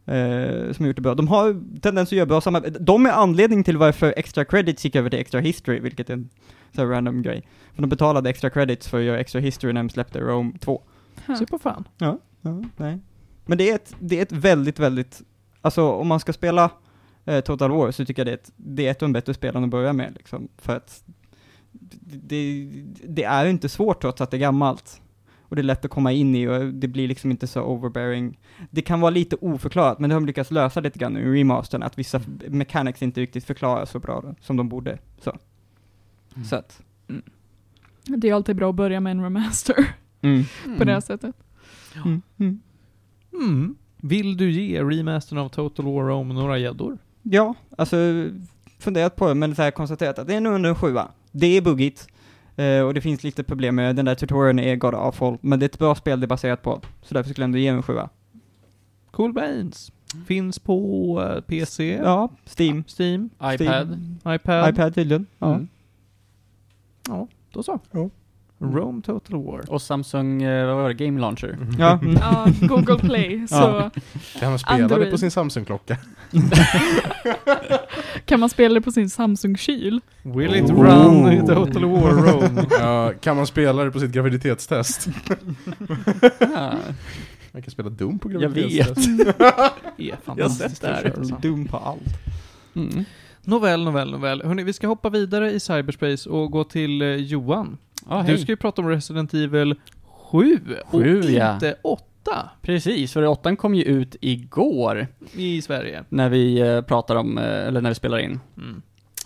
Speaker 2: Eh, som har gjort det bra. De har tendens att göra bra samarbete. De är anledning till varför extra credits gick över till extra history, vilket är en så här random grej. För de betalade extra credits för att göra extra history när de släppte Rome 2.
Speaker 5: Ha.
Speaker 3: Se på fan.
Speaker 2: Ja, nej. Men det är ett, det är ett väldigt, väldigt, alltså om man ska spela eh, Total War så tycker jag det är ett, det är ett av de bättre spelen att börja med liksom, för att det, det, det är inte svårt trots att det är gammalt. Och det är lätt att komma in i och det blir liksom inte så overbearing. Det kan vara lite oförklarat, men det har de lyckats lösa lite grann nu i remastern, att vissa mechanics inte riktigt förklaras så bra då, som de borde. Så. Så att,
Speaker 5: Det är alltid bra att börja med en remaster
Speaker 2: mm.
Speaker 5: på det här sättet.
Speaker 2: Mm. Mm.
Speaker 3: Mm. Vill du ge remastern av Total War Rome några gäddor?
Speaker 2: Ja, alltså funderat på det, men så här konstaterat att det är nog under en sjua. Det är buggigt, eh, och det finns lite problem med den där tutorialen är God awful, men det är ett bra spel det är baserat på, så därför skulle jag ändå ge en sjua.
Speaker 3: Cool Brains. Finns på eh, PC,
Speaker 2: Ja, Steam,
Speaker 3: Steam,
Speaker 1: iPad.
Speaker 3: iPad.
Speaker 2: iPad tydligen. Ja.
Speaker 1: Mm.
Speaker 3: Ja, då så.
Speaker 4: Ja.
Speaker 3: Rome Total War.
Speaker 1: Och Samsung, eh, vad var det, Game Launcher?
Speaker 2: Ja, mm.
Speaker 5: Ja, Google Play, så
Speaker 4: man spela det
Speaker 5: Android.
Speaker 4: på sin Samsung-klocka?
Speaker 5: kan man spela det på sin Samsung-kyl.
Speaker 3: Will it
Speaker 4: Oh.
Speaker 3: run i Total War Rome?
Speaker 4: Ja, kan man spela det på sitt graviditetstest?
Speaker 1: Ja.
Speaker 4: Man kan spela dum på
Speaker 1: Jag
Speaker 4: graviditetstest.
Speaker 3: är
Speaker 1: Jag har sett det här.
Speaker 2: dum på allt.
Speaker 1: Mm.
Speaker 3: Nåväl, nåväl, nåväl. Hörni, vi ska hoppa vidare i cyberspace och gå till eh, Johan.
Speaker 1: Ja,
Speaker 3: Du ska ju prata om Resident Evil 7
Speaker 1: Sju,
Speaker 3: och
Speaker 1: ja.
Speaker 3: inte 8
Speaker 1: Precis, för åttan kom ju ut igår
Speaker 3: i Sverige.
Speaker 1: när vi eh, pratar om, eh, eller när vi spelar in.
Speaker 3: Mm.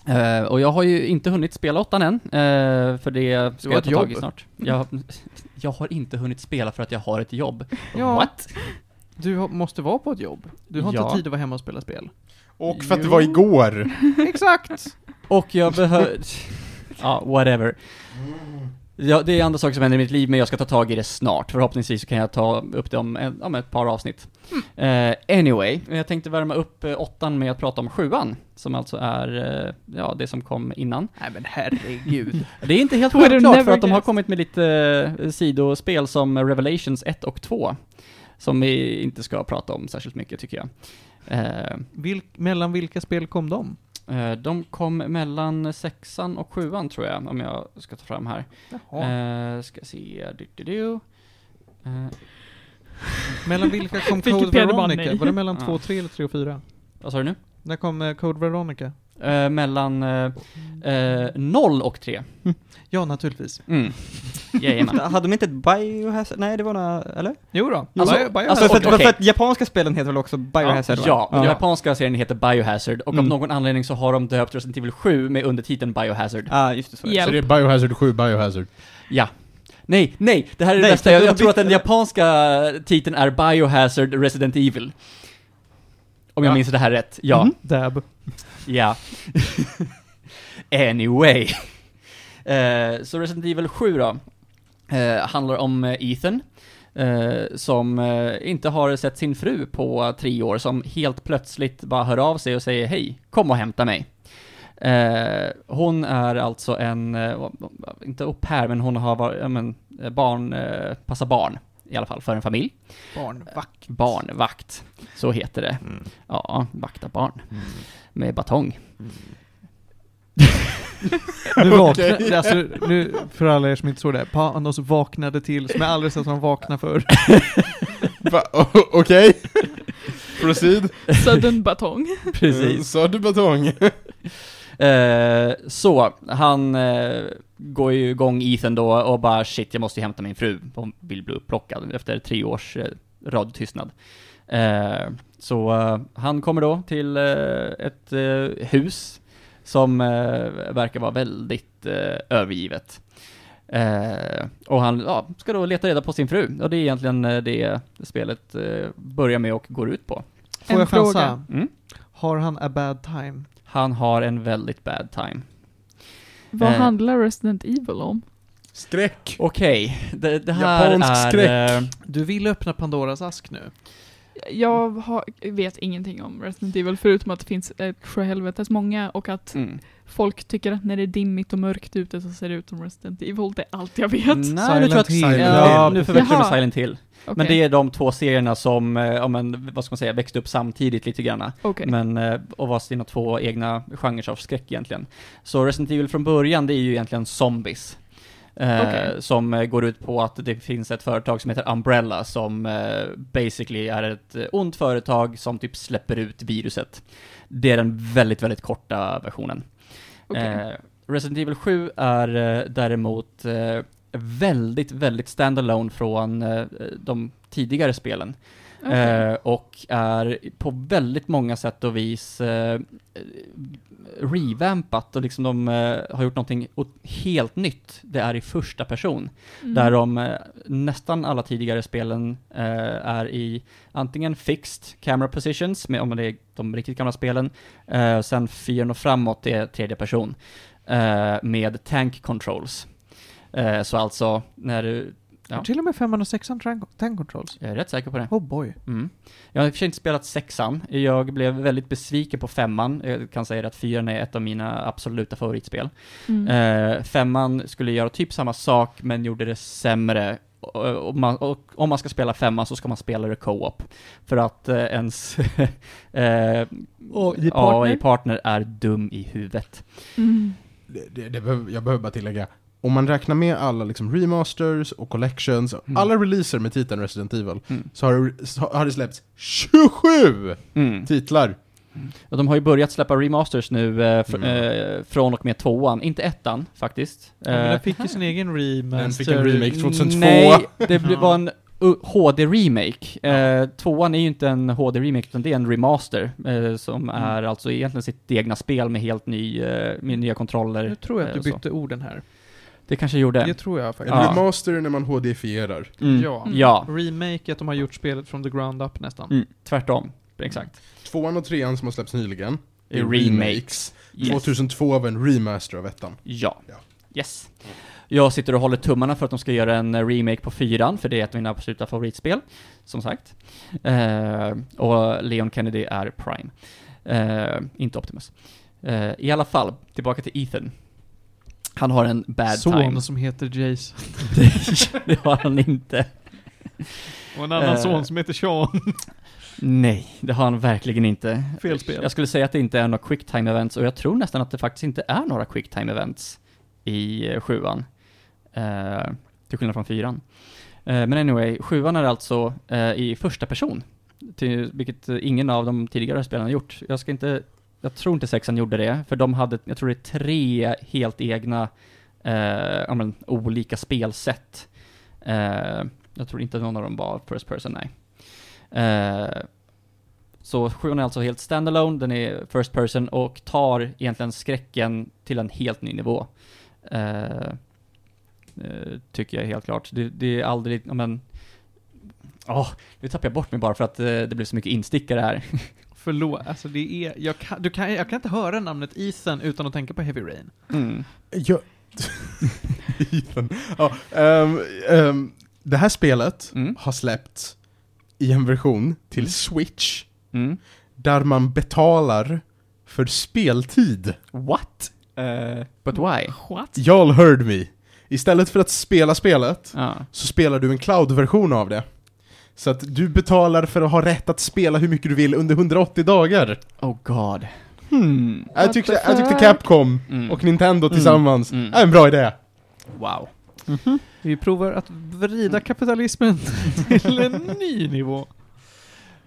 Speaker 1: Eh, och jag har ju inte hunnit spela åttan än, eh, för det ska
Speaker 3: har
Speaker 1: jag
Speaker 3: ett
Speaker 1: ta tag i
Speaker 3: jobb.
Speaker 1: snart. Jag, jag har inte hunnit spela för att jag har ett jobb.
Speaker 3: Ja.
Speaker 1: What?
Speaker 3: Du har, måste vara på ett jobb. Du har
Speaker 1: Ja.
Speaker 3: inte tid att vara hemma och spela spel.
Speaker 4: Och för att det var igår.
Speaker 3: Exakt!
Speaker 1: Och jag behöver... ja, whatever. Ja, det är andra saker som händer i mitt liv, men jag ska ta tag i det snart. Förhoppningsvis så kan jag ta upp det om, en, om ett par avsnitt. Eh, anyway, jag tänkte värma upp eh, åttan med att prata om sjuan, som alltså är, eh, ja, det som kom innan.
Speaker 3: Nej men herregud.
Speaker 1: Det är inte helt självklart, för att de har kommit med lite sidospel som Revelations 1 och 2, som vi inte ska prata om särskilt mycket, tycker jag. Eh,
Speaker 3: Vil, mellan vilka spel kom de?
Speaker 1: Eh, De kom mellan sexan och sjuan tror jag, om jag ska ta fram här.
Speaker 3: Jaha.
Speaker 1: Eh, ska se, du, du, du. Eh,
Speaker 3: Mellan vilka kom Code Veronica? Var det mellan
Speaker 1: Ja.
Speaker 3: 2 och 3 eller 3 och 4?
Speaker 1: vad sa du nu?
Speaker 3: När kom Code Veronica?
Speaker 1: Eh, mellan eh, eh, 0 och 3.
Speaker 3: Ja, naturligtvis.
Speaker 1: Mm. Jajamän.
Speaker 2: Hade de inte ett Biohazard? Nej, det var några, eller?
Speaker 3: Jo då.
Speaker 1: Alltså-
Speaker 3: Bio-
Speaker 1: alltså,
Speaker 2: för, att,
Speaker 1: okej.
Speaker 2: för att japanska spelen heter väl också Biohazard? va?
Speaker 1: Ja, den japanska serien heter Biohazard, och av
Speaker 2: Mm.
Speaker 1: någon anledning så har de döpt Resident Evil 7 med undertiteln Biohazard.
Speaker 2: Ja, just det. Så. är det.
Speaker 5: Ja.
Speaker 4: Så det är Biohazard 7 Biohazard.
Speaker 1: Ja. Nej, nej, det här är det
Speaker 2: Nej,
Speaker 1: bästa.
Speaker 2: för
Speaker 1: Jag,
Speaker 2: de
Speaker 1: jag tror att den japanska titeln är Biohazard Resident Evil. Om jag
Speaker 4: Ja.
Speaker 1: minns det här rätt. Ja.
Speaker 2: Mhm.
Speaker 3: Dab.
Speaker 1: Ja. anyway. Eh, så Resident Evil 7 då, eh, handlar om eh, Ethan, eh, som eh, inte har sett sin fru på tre år, som helt plötsligt bara hör av sig och säger hej, kom och hämta mig. Hon är alltså en, inte au pair, men hon har varit, ja, men, barn, passar barn, i alla fall, för en familj.
Speaker 3: Barnvakt.
Speaker 1: Barnvakt, så heter det. Ja, vakta barn. Med batong.
Speaker 3: Nu vaknade, alltså, nu, för alla er som inte såg det, Panos vaknade till, som jag aldrig sett honom vakna för.
Speaker 4: Okej? Proceed.
Speaker 5: Sudden batong.
Speaker 1: Precis.
Speaker 4: Sa du batong?
Speaker 1: Eh, så, han eh, går ju igång Ethan då och bara shit, jag måste ju hämta min fru. Hon vill bli upplockad efter tre års eh, radiotystnad. Eh, så eh, han kommer då till eh, ett eh, hus som eh, verkar vara väldigt eh, övergivet. Eh, och han ja, ska då leta reda på sin fru, och det är egentligen eh, det spelet eh, börjar med och går ut på.
Speaker 3: Får
Speaker 5: En
Speaker 3: jag chansa?
Speaker 5: fråga.
Speaker 1: Mm.
Speaker 3: Har han a bad time?
Speaker 1: Han har en väldigt bad time.
Speaker 5: Vad
Speaker 1: Eh.
Speaker 5: handlar Resident Evil om?
Speaker 4: Skräck.
Speaker 1: Okej, det, det här
Speaker 4: Japansk
Speaker 1: är...
Speaker 4: skräck.
Speaker 1: eh,
Speaker 3: Du vill öppna Pandoras ask nu?
Speaker 5: Jag har, vet ingenting om Resident Evil förutom att det finns ett sjöhelvetes många och att
Speaker 1: mm.
Speaker 5: folk tycker att när det är dimmigt och mörkt ute så ser det ut som Resident Evil. Det är allt jag vet.
Speaker 1: Nej, nu tror jag att...
Speaker 3: Hill.
Speaker 4: Silent
Speaker 1: Ja,
Speaker 4: Hill.
Speaker 1: nu förväxlar du med. Silent Hill.
Speaker 5: Okej,
Speaker 1: Men det är de två serierna som, eh, ja men, vad ska man säga, växte upp samtidigt lite grann.
Speaker 5: okej.
Speaker 1: Men, eh, och var sina två egna genrer av skräck egentligen. Så Resident Evil från början, det är ju egentligen zombies. Eh,
Speaker 5: Okej.
Speaker 1: Som går ut på att det finns ett företag som heter Umbrella som eh, basically är ett ont företag som typ släpper ut viruset. Det är den väldigt, väldigt korta versionen. Eh, Resident Evil 7 är däremot väldigt, väldigt standalone från eh, de tidigare spelen.
Speaker 5: Okej.
Speaker 1: Eh, och är på väldigt många sätt och vis eh, revampat och liksom de har gjort någonting helt nytt. Det är i första person.
Speaker 5: Mm.
Speaker 1: Där de nästan alla tidigare spelen är i antingen fixed camera positions, med, om det är de riktigt gamla spelen, sen fyran och framåt är tredje person, med tank controls. Eh, så alltså, när du, Ja.
Speaker 3: Till och med femman och sexan tank, tank controls.
Speaker 1: jag är rätt säker på det.
Speaker 3: Oh boy.
Speaker 1: Mm. Jag har i och för sig inte spelat sexan, jag blev väldigt besviken på femman, jag kan säga att fyran är ett av mina absoluta favoritspel.
Speaker 5: Mm.
Speaker 1: Eh, femman skulle göra typ samma sak, men gjorde det sämre. Och, man, och om man ska spela femman så ska man spela det co-op. För att eh, ens eh,
Speaker 3: AI-partner?
Speaker 1: AI-partner är dum i huvudet.
Speaker 5: Mm.
Speaker 4: Det, det, det behöver, jag behöver bara tillägga, om man räknar med alla liksom remasters och collections,
Speaker 1: Mm.
Speaker 4: alla releaser med titeln Resident Evil,
Speaker 1: Mm.
Speaker 4: så har, det- så har det släppts 27
Speaker 1: Mm.
Speaker 4: titlar!
Speaker 1: Och de har ju börjat släppa remasters nu eh, fr-
Speaker 4: Mm.
Speaker 1: eh, från och med tvåan, inte ettan faktiskt.
Speaker 3: Ja, men
Speaker 1: Eh,
Speaker 3: den fick ju sin egen remaster.
Speaker 4: Den fick en remake 2002.
Speaker 1: Nej, det
Speaker 3: Ja.
Speaker 1: var en uh, HD-remake. Eh, tvåan är ju inte en HD-remake, utan det är en remaster, eh, som
Speaker 3: Mm.
Speaker 1: är alltså egentligen sitt egna spel med helt ny, eh, med nya kontroller.
Speaker 3: Nu tror jag att du bytte orden här.
Speaker 1: Det kanske gjorde.
Speaker 3: Det tror jag
Speaker 4: En
Speaker 3: faktiskt.
Speaker 1: Ja.
Speaker 4: remaster när man HD-fierar.
Speaker 1: Mm.
Speaker 3: Ja.
Speaker 1: Ja,
Speaker 3: Remake, att de har gjort spelet från the ground up nästan.
Speaker 1: mm. tvärtom. Exakt.
Speaker 4: Tvåan och trean som har släppts nyligen,
Speaker 1: är remakes. Yes.
Speaker 4: 2002 av en remaster av ettan.
Speaker 1: Ja.
Speaker 4: Ja.
Speaker 1: Yes. Jag sitter och håller tummarna för att de ska göra en eh, remake på fyran, för det är ett av mina absoluta favoritspel, som sagt. Eh, och Leon Kennedy är Prime. Eh, inte Optimus. Eh, I alla fall, tillbaka till Ethan. Han har en bad
Speaker 3: Son
Speaker 1: time.
Speaker 3: som heter Jason.
Speaker 1: det har han inte.
Speaker 3: Och en annan
Speaker 1: Eh.
Speaker 3: son som heter Sean.
Speaker 1: Nej, det har han verkligen inte.
Speaker 3: Fel spel.
Speaker 1: Jag skulle säga att det inte är några quick time events, och jag tror nästan att det faktiskt inte är några quick time events i eh, sjuan. Eh, till skillnad från fyran. Eh, men anyway, sjuan är alltså eh, i första person. Till, vilket ingen av de tidigare spelarna gjort. Jag ska inte, jag tror inte sexan gjorde det, för de hade, jag tror det är tre helt egna, eh, ja, men, olika spelsätt. Eh, jag tror inte någon av dem var first person, nej. Eh, så sjuan är alltså helt standalone, den är first person och tar egentligen skräcken till en helt ny nivå. Eh, eh, tycker jag helt klart. Det, det är aldrig, ja, men... Åh, nu tappar jag bort mig bara för att eh, det blev så mycket instickare här.
Speaker 3: Förlåt, alltså det är, jag kan, du kan, jag kan inte höra namnet Ethan utan att tänka på Heavy Rain.
Speaker 1: Mm.
Speaker 4: Ja. Ethan. Ja, ehm, ehm, det här spelet
Speaker 1: Mm.
Speaker 4: har släppts i en version till
Speaker 1: Mm.
Speaker 4: Switch
Speaker 1: Mm.
Speaker 4: där man betalar för speltid.
Speaker 1: What? Eh, but why?
Speaker 5: What?
Speaker 4: Y'all heard me. Istället för att spela spelet
Speaker 1: Ja.
Speaker 4: så spelar du en cloud-version av det. Så att du betalar för att ha rätt att spela hur mycket du vill under 180 dagar.
Speaker 1: Oh god. Hmm.
Speaker 4: Jag tyckte, jag tyckte Capcom
Speaker 1: Mm.
Speaker 4: och Nintendo
Speaker 1: Mm.
Speaker 4: tillsammans
Speaker 1: Mm.
Speaker 4: är en bra idé.
Speaker 1: Wow.
Speaker 3: Vi provar att vrida kapitalismen till en ny nivå.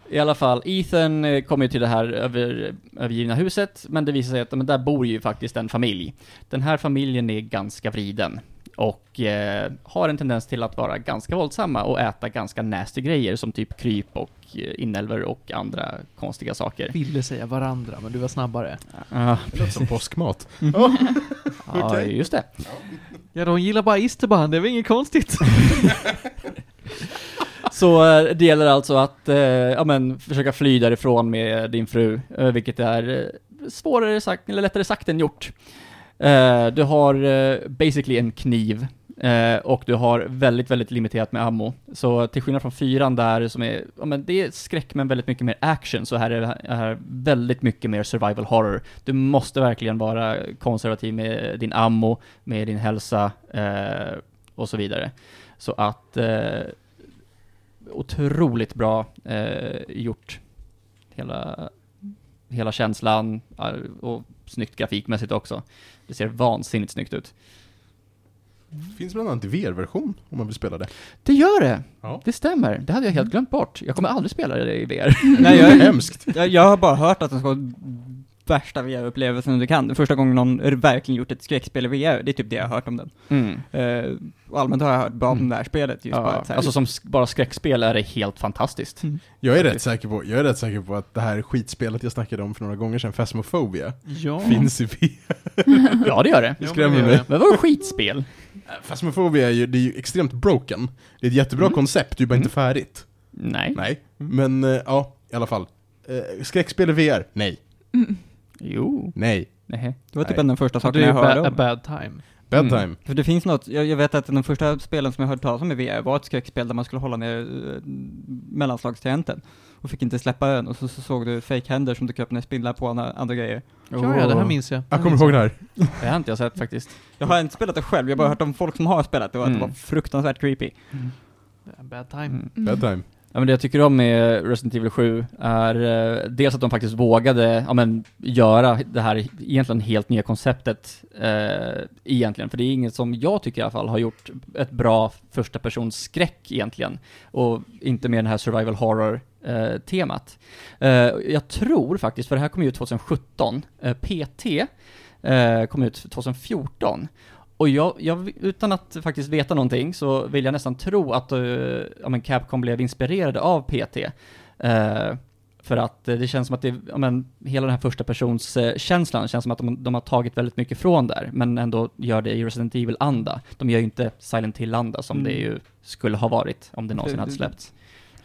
Speaker 1: I alla fall, Ethan eh, kommer ju till det här över, övergivna huset, men det visar sig att men där bor ju faktiskt en familj. Den här familjen är ganska vriden och eh, har en tendens till att vara ganska våldsamma och äta ganska nasty grejer som typ kryp och eh, inälvor och andra konstiga saker.
Speaker 3: Ville säga varandra, men du var snabbare.
Speaker 1: Ja,
Speaker 4: Det låter som påskmat.
Speaker 1: ja
Speaker 4: Okej.
Speaker 1: just det.
Speaker 3: Ja, de gillar bara isterband, det är väl inget konstigt?
Speaker 1: Så eh, det gäller alltså att, eh, ja men, försöka fly därifrån med din fru, eh, vilket är svårare sagt, eller lättare sagt än gjort. Eh, du har uh, basically en kniv, uh, och du har väldigt, väldigt limiterat med ammo. Så till skillnad från fyran där, som är, ja men det är skräck men väldigt mycket mer action, så här är det här väldigt mycket mer survival horror. Du måste verkligen vara konservativ med din ammo, med din hälsa, och så vidare. Så att otroligt bra eh, gjort. Hela, hela känslan och snyggt grafikmässigt också. Det ser vansinnigt snyggt ut.
Speaker 4: Finns bland annat VR-version om man vill spela det.
Speaker 1: Det gör det!
Speaker 4: Ja.
Speaker 1: Det stämmer. Det hade jag helt glömt bort. Jag kommer aldrig spela det i VR.
Speaker 2: Nej,
Speaker 4: Det
Speaker 2: jag,
Speaker 4: är hemskt.
Speaker 2: jag, jag har bara hört att den ska vara värsta VR-upplevelsen du kan. Första gången någon verkligen gjort ett skräckspel i VR, det är typ det jag har hört om den.
Speaker 1: Mm.
Speaker 2: Eh, och allmänt har jag hört bra om
Speaker 1: Mm.
Speaker 2: det här spelet, just bara
Speaker 1: Ja,
Speaker 2: så här,
Speaker 1: alltså som sk- bara skräckspel är det helt fantastiskt.
Speaker 2: Mm.
Speaker 4: Jag är, rätt säker på, jag är rätt säker på att det här skitspelet jag snackade om för några gånger sedan, Phasmophobia,
Speaker 3: Ja.
Speaker 4: finns i VR.
Speaker 1: Ja, det gör det.
Speaker 3: Ja,
Speaker 4: skrämmer
Speaker 3: det
Speaker 4: mig.
Speaker 3: gör det.
Speaker 1: Men vadå skitspel?
Speaker 4: Phasmophobia är ju, det är ju extremt broken. Det är ett jättebra
Speaker 1: Mm.
Speaker 4: koncept, det är bara
Speaker 1: Mm.
Speaker 4: inte färdigt.
Speaker 1: Nej.
Speaker 4: Nej,
Speaker 2: Mm.
Speaker 4: men eh, ja, i alla fall. Uh, skräckspel i VR? Nej.
Speaker 5: Mm.
Speaker 1: Jo.
Speaker 4: Nej.
Speaker 1: Nej.
Speaker 2: det var typ
Speaker 4: Nej.
Speaker 2: en av de första sakerna jag hörde
Speaker 3: ba- a
Speaker 2: om.
Speaker 3: bad time.
Speaker 4: Bedtime.
Speaker 1: Mm.
Speaker 2: För det finns något, jag, jag vet att de första spelen som jag hörde talas om i VR var ett skräckspel där man skulle hålla ner uh, mellanslagstangenten och fick inte släppa den och så, så såg du fake-händer som dök upp när spindlar på andra, andra grejer.
Speaker 3: Ja, ja, det här minns jag.
Speaker 4: Jag kommer ihåg det här.
Speaker 1: Det har inte jag sett faktiskt.
Speaker 2: Jag har inte spelat det själv, jag har bara hört om folk som har spelat det och att
Speaker 1: Mm.
Speaker 2: det var fruktansvärt creepy.
Speaker 3: A bad time.
Speaker 1: Mm.
Speaker 5: Mm.
Speaker 4: Bedtime.
Speaker 1: Ja, men det jag tycker om med Resident Evil 7 är eh, dels att de faktiskt vågade ja, men, göra det här egentligen helt nya konceptet eh, egentligen, för det är inget som jag tycker i alla fall har gjort ett bra första persons skräck egentligen, och inte med den här survival horror eh, temat. Eh, jag tror faktiskt, för det här kom ut 2017, eh, PT eh, kom ut 2014, och jag, jag, utan att faktiskt veta någonting så vill jag nästan tro att uh, ja, men Capcom blev inspirerade av PT. Eh, för att det känns som att det, ja, men, hela den här första persons eh, känslan känns som att de, de har tagit väldigt mycket från där, men ändå gör det i Resident Evil-anda. De gör ju inte Silent Hill-anda som
Speaker 2: Mm.
Speaker 1: det ju skulle ha varit om det någonsin hade släppts.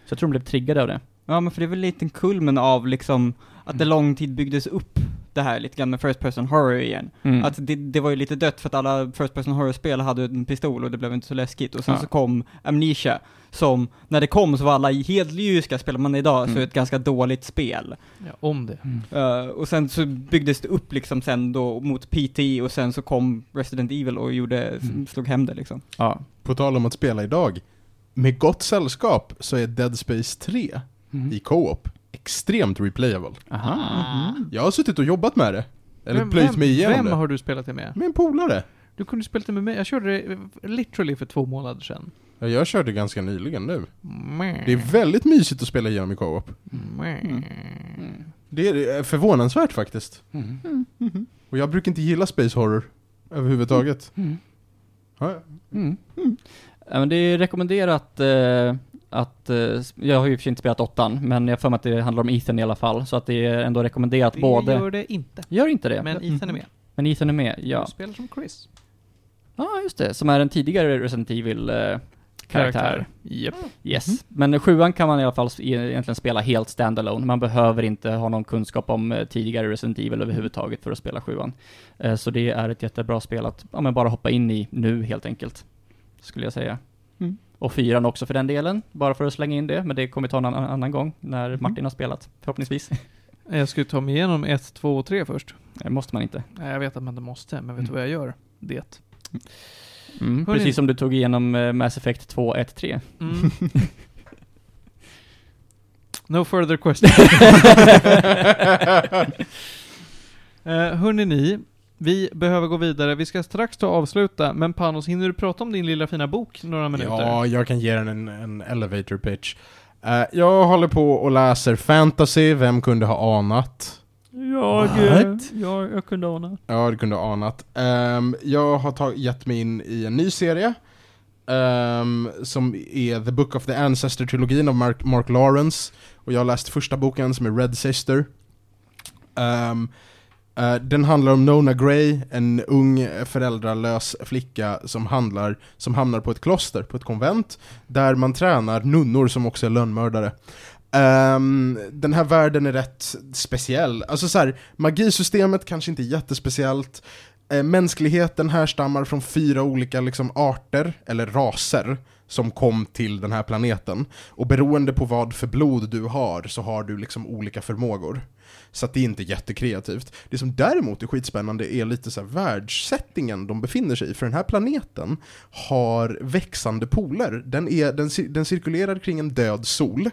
Speaker 1: Så jag tror de blev triggade av det.
Speaker 2: Ja men för det är väl lite en kulmen av liksom att det
Speaker 1: Mm.
Speaker 2: lång tid byggdes upp det här lite grann med First Person Horror igen.
Speaker 1: Mm.
Speaker 2: Att det, det var ju lite dött för att alla First Person Horror-spel hade en pistol och det blev inte så läskigt. Och sen
Speaker 1: Ja.
Speaker 2: så kom Amnesia, som, när det kom så var alla helt lyriska, spelar man idag så är det
Speaker 1: Mm.
Speaker 2: ett ganska dåligt spel.
Speaker 3: Ja, om det.
Speaker 2: Eh, och sen så byggdes det upp liksom sen då mot PT och sen så kom Resident Evil och gjorde,
Speaker 1: Mm.
Speaker 2: slog hem det liksom.
Speaker 1: Ja.
Speaker 4: På tal om att spela idag. Med gott sällskap så är Dead Space 3
Speaker 1: Mm.
Speaker 4: i co-op extremt replayable.
Speaker 1: Aha.
Speaker 4: Jag har suttit och jobbat med det. Eller
Speaker 3: Vem-
Speaker 4: plöjt
Speaker 3: vem-
Speaker 4: mig igenom
Speaker 3: Vem
Speaker 4: det.
Speaker 3: har du spelat det med?
Speaker 4: Med en polare.
Speaker 3: Du kunde spela det med mig. Jag körde det eh, literally för två månader sedan.
Speaker 4: Ja, jag körde ganska nyligen nu.
Speaker 3: Mm.
Speaker 4: Det är väldigt mysigt att spela igenom i co-op.
Speaker 1: Mm.
Speaker 4: Det är förvånansvärt faktiskt.
Speaker 1: Mm.
Speaker 4: Och jag brukar inte gilla space horror överhuvudtaget.
Speaker 1: Mm. Mm. Ja, men det är rekommenderat eh, att, eh, jag har ju för inte spelat åttan, men jag för mig att det handlar om Ethan i alla fall, så att det är ändå rekommenderat
Speaker 3: Det
Speaker 1: både...
Speaker 3: gör det inte.
Speaker 1: Gör inte det?
Speaker 3: Men Ethan är med.
Speaker 1: Men Ethan är med, ja.
Speaker 3: Du spelar som Chris.
Speaker 1: Ja, just det. Som är en tidigare Resident Evil eh, karaktär.
Speaker 3: Japp.
Speaker 1: Yes. Men sjuan kan man i alla fall e- egentligen spela helt standalone. Man behöver inte ha någon kunskap om eh, tidigare Resident Evil överhuvudtaget för att spela sjuan. Eh, så det är ett jättebra spel att ja, men bara hoppa in i nu helt enkelt. Skulle jag säga.
Speaker 2: Mm.
Speaker 1: Och fyran också för den delen, bara för att slänga in det. Men det kommer vi ta en annan, annan gång, när Martin har spelat, förhoppningsvis.
Speaker 3: Jag ska ju ta mig igenom 1, 2 och 3 först.
Speaker 1: Det måste man inte.
Speaker 3: Nej, jag vet att man inte måste, men vet du vad jag gör? Det.
Speaker 1: Mm, precis som du tog igenom eh, Mass Effect 2, 1, 3.
Speaker 3: Mm. no further questions. uh, hörni ni, vi behöver gå vidare. Vi ska strax ta och avsluta, men Panos, hinner du prata om din lilla fina bok några minuter?
Speaker 4: Ja, jag kan ge den en, en elevator pitch. Eh, jag håller på och läser fantasy, vem kunde ha anat?
Speaker 1: Jag, jag, jag kunde ana.
Speaker 4: Ja, det kunde ha anat. Ehm, jag har tag- gett mig in i en ny serie. ehm, som är The Book of the Ancestor-trilogin av Mark, Mark Lawrence. Och jag har läst första boken som är Red Sister. Eh, Eh, den handlar om Nona Gray, en ung föräldralös flicka som, handlar, som hamnar på ett kloster, på ett konvent, där man tränar nunnor som också är lönnmördare. Um, den här världen är rätt speciell. Alltså så här, magisystemet kanske inte är jättespeciellt. Eh, mänskligheten härstammar från fyra olika liksom, arter, eller raser, som kom till den här planeten. Och beroende på vad för blod du har, så har du liksom olika förmågor. Så att det är inte jättekreativt. Det som däremot är skitspännande är lite så här världssättningen de befinner sig i. För den här planeten har växande poler. Den, är, den, den cirkulerar kring en död sol.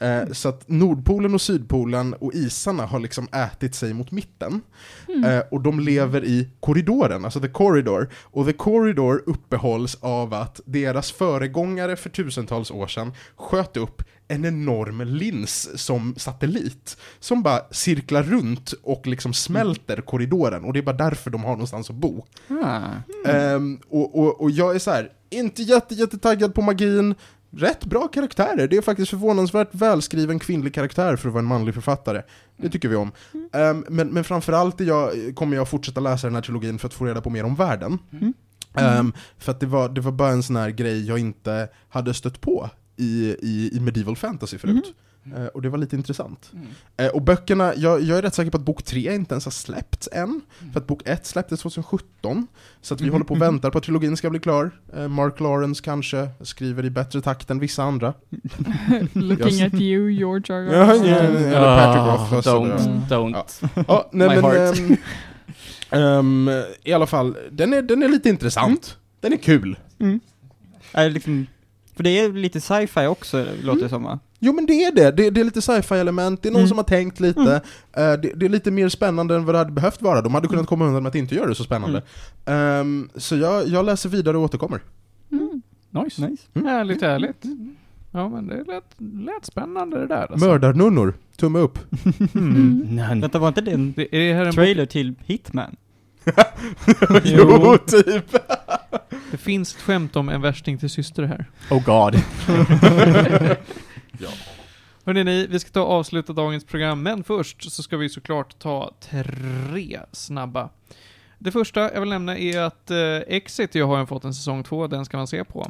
Speaker 4: Eh, så att Nordpolen och Sydpolen och isarna har liksom ätit sig mot mitten.
Speaker 5: Mm.
Speaker 4: Eh, och de lever i korridoren, alltså the corridor. Och the corridor uppehålls av att deras föregångare för tusentals år sedan sköt upp en enorm lins som satellit. Som bara cirklar runt och liksom smälter korridoren. Och det är bara därför de har någonstans att bo.
Speaker 1: Ah.
Speaker 4: Ehm, och, och, och jag är så här, inte jätte, jättetaggad på magin, rätt bra karaktärer. Det är faktiskt förvånansvärt välskriven kvinnlig karaktär för att vara en manlig författare. Det tycker vi om. Ehm, men, men framförallt jag, kommer jag fortsätta läsa den här trilogin för att få reda på mer om världen.
Speaker 2: Mm.
Speaker 4: Ehm, för att det var, det var bara en sån här grej jag inte hade stött på i, i, i medieval fantasy förut. Eh, och det var lite intressant.
Speaker 1: Mm.
Speaker 4: Eh, och böckerna, jag, jag är rätt säker på att bok 3 inte ens har släppts än. För att bok 1 släpptes 2017. Så att vi
Speaker 2: Mhm,
Speaker 4: håller på och
Speaker 2: mhm.
Speaker 4: väntar på att trilogin ska bli klar. Eh, Mark Lawrence kanske skriver i bättre takt än vissa andra.
Speaker 5: Looking at you, George R.
Speaker 4: Ja, ja, eller Patrick
Speaker 1: Ah,
Speaker 4: Rothfuss. och
Speaker 1: Don't,
Speaker 4: det.
Speaker 1: don't.
Speaker 4: Ja, nej
Speaker 1: My
Speaker 4: men...
Speaker 1: heart.
Speaker 4: ehm, ehm, I alla fall, den är, den är lite intressant. Den är kul.
Speaker 2: Mm. Är liksom, för det är lite sci-fi också, låter det som va?
Speaker 4: Jo men det är det, det, det är lite sci-fi element, det är någon
Speaker 2: Mm.
Speaker 4: som har tänkt lite,
Speaker 2: Mm.
Speaker 4: Eh, det, det är lite mer spännande än vad det hade behövt vara, de hade kunnat komma undan med att inte göra det så spännande. Ehm, så jag, jag läser vidare och återkommer.
Speaker 5: Mm.
Speaker 1: Nice.
Speaker 2: Nice.
Speaker 4: Mm.
Speaker 3: Härligt, härligt. Ja, men det lät, lät spännande det där alltså.
Speaker 4: Mördarnunnor, tumme upp.
Speaker 3: Mm.
Speaker 1: Nej.
Speaker 2: Vänta, var inte det en
Speaker 3: Det, är det här en
Speaker 2: trailer till Hitman?
Speaker 4: jo, typ!
Speaker 3: Det finns ett skämt om en värsting till syster här.
Speaker 1: Oh god.
Speaker 3: Hörrni, ni, vi ska ta och avsluta dagens program, men först så ska vi såklart ta tre snabba. Det första jag vill nämna är att eh, Exit, jag har ju fått en säsong två, den ska man se på.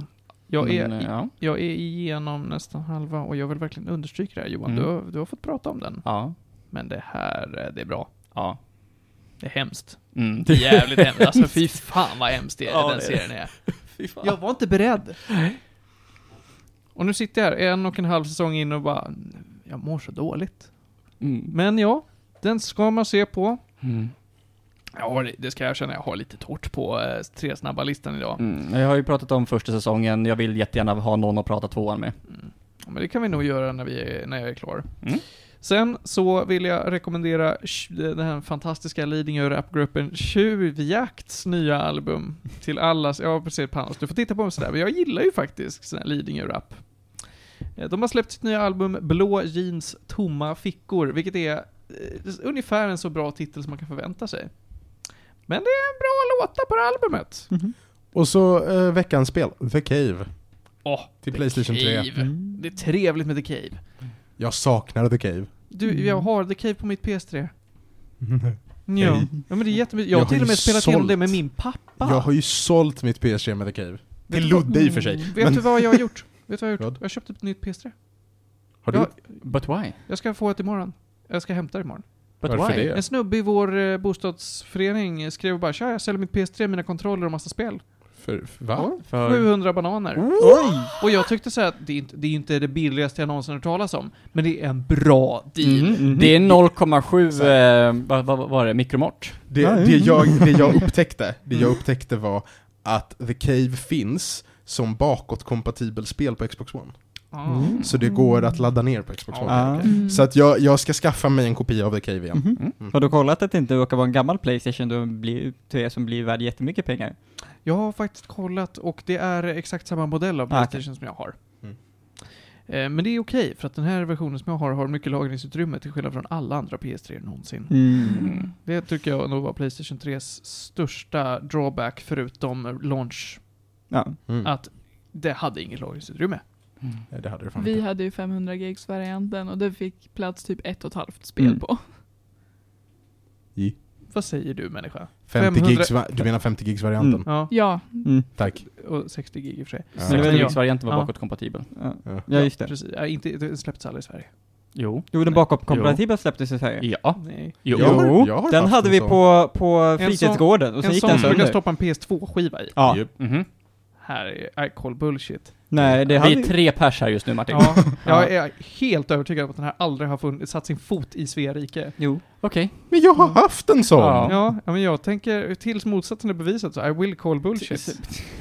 Speaker 3: Jag är,
Speaker 1: Men, ja.
Speaker 3: jag är igenom nästan halva och jag vill verkligen understryka det här Johan,
Speaker 1: Mm.
Speaker 3: du, har, du har fått prata om den.
Speaker 1: Ja.
Speaker 3: Men det här, eh, det är bra.
Speaker 1: Ja.
Speaker 3: Det är hemskt.
Speaker 1: Mm.
Speaker 3: Det är jävligt hemskt. Alltså fy fan vad hemskt det är,
Speaker 1: Ja,
Speaker 3: den
Speaker 1: det är
Speaker 3: serien är.
Speaker 1: Fan.
Speaker 3: Jag var inte beredd. Och nu sitter jag här en och en halv säsong in och bara, jag mår så dåligt.
Speaker 1: Mm.
Speaker 3: Men ja, den ska man se på.
Speaker 1: Mm.
Speaker 3: Har, det ska jag erkänna, jag har lite torrt på eh, tre snabba listan idag.
Speaker 1: Mm. Jag har ju pratat om första säsongen, jag vill jättegärna ha någon att prata tvåan med.
Speaker 3: Mm. Ja, Men det kan vi nog göra när, vi är, när jag är klar.
Speaker 1: Mm.
Speaker 3: Sen så vill jag rekommendera den här fantastiska Lidingö rapgruppen Tjuvjakts nya album till alla. Ja, precis Panos, du får titta på mig sådär, men jag gillar ju faktiskt sån här Lidingö-rap. Eh, De har släppt sitt nya album Blå jeans, tomma fickor, vilket är eh, ungefär en så bra titel som man kan förvänta sig. Men det är en bra låtar på det här albumet.
Speaker 4: Och så eh, veckans spel, The Cave.
Speaker 3: Åh,
Speaker 4: Till
Speaker 3: The
Speaker 4: Playstation 3.
Speaker 3: Cave. Det är trevligt med The Cave.
Speaker 4: Jag saknar The Cave.
Speaker 3: Du, jag har The Cave på mitt PS3.
Speaker 4: Mm.
Speaker 3: Ja.
Speaker 4: Hej.
Speaker 3: ja, men det är jättemysigt. Jag
Speaker 4: Jag
Speaker 3: har till och med spelat igenom det med min pappa.
Speaker 4: Jag har ju sålt mitt PS3 med The Cave. Till
Speaker 3: du vad-
Speaker 4: Ludde i och för sig.
Speaker 3: Vet
Speaker 4: Men
Speaker 3: du vad jag har gjort? Vet du vad jag har
Speaker 4: Vad?
Speaker 3: gjort? Jag har köpt ett nytt PS3.
Speaker 4: har du
Speaker 3: jag,
Speaker 1: But why?
Speaker 3: jag ska få ett imorgon. Jag ska hämta det imorgon.
Speaker 1: But
Speaker 4: Varför
Speaker 1: why?
Speaker 4: det?
Speaker 3: En snubbe i vår eh, bostadsförening skrev bara Tja, jag säljer mitt PS3, mina kontroller och massa spel.
Speaker 4: För, för, va?
Speaker 1: För...
Speaker 3: 700 bananer.
Speaker 2: Oj!
Speaker 3: Och jag tyckte så här att det är, inte, det är inte det billigaste jag någonsin hört talas om, men det är en bra deal.
Speaker 1: Mm. Det är 0,7, eh, vad, var det, mikromort?
Speaker 4: Det, det,
Speaker 2: mm.
Speaker 4: jag, det jag upptäckte, det jag upptäckte var att The Cave finns som bakåtkompatibel spel på Xbox One.
Speaker 3: Ah.
Speaker 4: Så det går att ladda ner på Xbox One.
Speaker 2: Ah.
Speaker 5: Mm.
Speaker 4: Så att jag, jag ska skaffa mig en kopia av The Cave igen.
Speaker 2: Mhm.
Speaker 1: Mm.
Speaker 2: Har du kollat att det inte råkar vara en gammal Playstation då blir, som blir värd jättemycket pengar?
Speaker 3: Jag har faktiskt kollat och det är exakt samma modell av
Speaker 2: Ah.
Speaker 3: Playstation som jag har.
Speaker 4: Mm.
Speaker 3: Eh, Men det är okej, för att den här versionen som jag har har mycket lagringsutrymme till skillnad från alla andra PS3 någonsin.
Speaker 5: Mm.
Speaker 3: Det tycker jag nog var Playstation 3s största drawback förutom launch,
Speaker 2: Ja.
Speaker 4: Mm.
Speaker 3: att det hade inget lagringsutrymme.
Speaker 4: Ja, Det hade det fan
Speaker 5: Vi
Speaker 4: inte.
Speaker 5: hade ju 500 gigs varianten och det fick plats typ ett och ett halvt spel
Speaker 2: Mm.
Speaker 5: på.
Speaker 3: Vad säger du människa?
Speaker 4: 50
Speaker 3: 500
Speaker 4: gigs, du menar 50 gigs varianten?
Speaker 2: Mm.
Speaker 3: Ja,
Speaker 5: Ja,
Speaker 2: Mm.
Speaker 4: Tack.
Speaker 3: och 60 gig i och för sig.
Speaker 4: Ja.
Speaker 2: Men det var-
Speaker 1: 60-varianten var
Speaker 3: Ja.
Speaker 1: bakåtkompatibel.
Speaker 2: Ja.
Speaker 4: Ja.
Speaker 2: ja, just det.
Speaker 3: Precis. Ja, inte, det släpptes aldrig i Sverige.
Speaker 1: Jo.
Speaker 2: Jo, den bakåtkompatibla släpptes i Sverige.
Speaker 1: Ja.
Speaker 3: Nej.
Speaker 1: Jo.
Speaker 4: Jag har- jag har
Speaker 2: den hade
Speaker 4: en
Speaker 2: vi
Speaker 4: sån.
Speaker 2: på, på
Speaker 3: En
Speaker 2: fritidsgården och sen
Speaker 3: en
Speaker 2: gick
Speaker 3: sån
Speaker 2: den
Speaker 3: skulle jag
Speaker 2: sönder.
Speaker 3: stoppa en PS2-skiva i.
Speaker 2: Ja.
Speaker 4: Japp.
Speaker 1: Mhm.
Speaker 3: Här är I call bullshit.
Speaker 2: Nej, det
Speaker 1: Vi är tre pers här just nu Martin.
Speaker 3: Ja, jag är helt övertygad om att den här aldrig har funnit, satt sin fot i Svea rike.
Speaker 2: Jo.
Speaker 1: Okej.
Speaker 4: Men jag har haft en sån!
Speaker 1: Ja.
Speaker 3: Ja, ja, men jag tänker tills motsatsen är bevisat så I will call bullshit.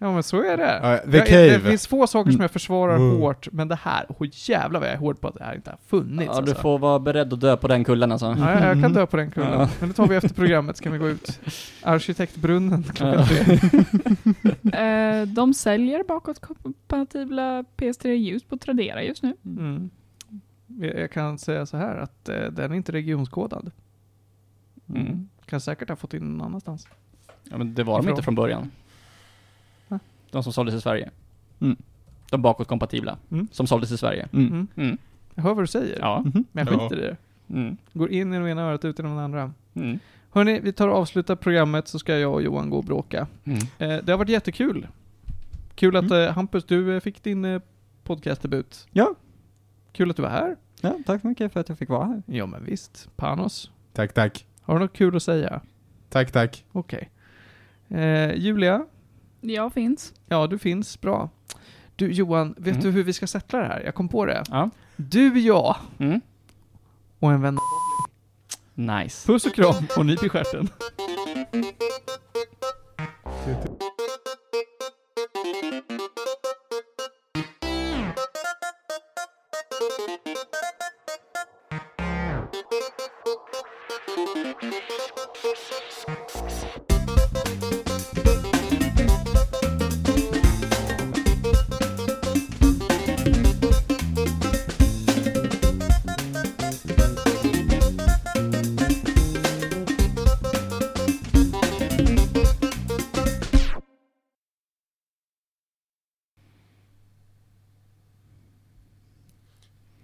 Speaker 3: Ja men så är det.
Speaker 4: The
Speaker 3: Jag- Det finns få saker som jag försvarar
Speaker 4: Mm.
Speaker 3: hårt, men det här, oh jävlar vad jag är hård på att det här inte har funnits
Speaker 1: Ja, du
Speaker 3: alltså.
Speaker 1: får vara beredd att dö på den kullen alltså.
Speaker 3: Ja, jag, jag kan dö på den kullen.
Speaker 1: Ja.
Speaker 3: Men det tar vi efter programmet, så kan vi gå ut. Arkitektbrunnen klockan tre.
Speaker 5: Eh, de säljer bakåtkompatibla PS3-ljus på Tradera just nu.
Speaker 3: Mm. Jag jag kan säga så här att eh, den är inte regionskodad.
Speaker 1: Mm.
Speaker 3: Kan säkert ha fått in någon annanstans.
Speaker 1: Ja, men det var de inte från början. De som såldes i Sverige.
Speaker 2: Mm.
Speaker 1: De bakåtkompatibla.
Speaker 3: Mm.
Speaker 1: Som såldes i Sverige.
Speaker 2: Mm.
Speaker 3: Mm.
Speaker 1: Mm.
Speaker 3: Jag hör vad du säger,
Speaker 1: Ja.
Speaker 2: Mhm.
Speaker 3: men jag
Speaker 4: Ja.
Speaker 3: skiter i det.
Speaker 1: Mm.
Speaker 3: Går in genom ena örat, ut genom det andra.
Speaker 1: Mm.
Speaker 3: Hörni, vi tar och avslutar programmet så ska jag och Johan gå och bråka.
Speaker 1: Mm.
Speaker 3: Eh, det har varit jättekul. Kul att
Speaker 2: Mm.
Speaker 3: eh, Hampus, du eh, fick din eh, podcastdebut.
Speaker 2: Ja.
Speaker 3: Kul att du var här.
Speaker 2: ja, tack så mycket för att jag fick vara här.
Speaker 3: Ja men visst. Panos,
Speaker 4: Tack, tack.
Speaker 3: har du något kul att säga?
Speaker 4: Tack, tack.
Speaker 3: Okej. Eh, Julia,
Speaker 5: Jag finns.
Speaker 3: ja du finns, bra. Du Johan, vet
Speaker 1: Mm.
Speaker 3: du hur vi ska sätta det här? Jag kom på det.
Speaker 1: Ja.
Speaker 3: Du, jag
Speaker 1: Mm.
Speaker 3: och en vän.
Speaker 1: Nice.
Speaker 3: Puss och kram och nyp i stjärten.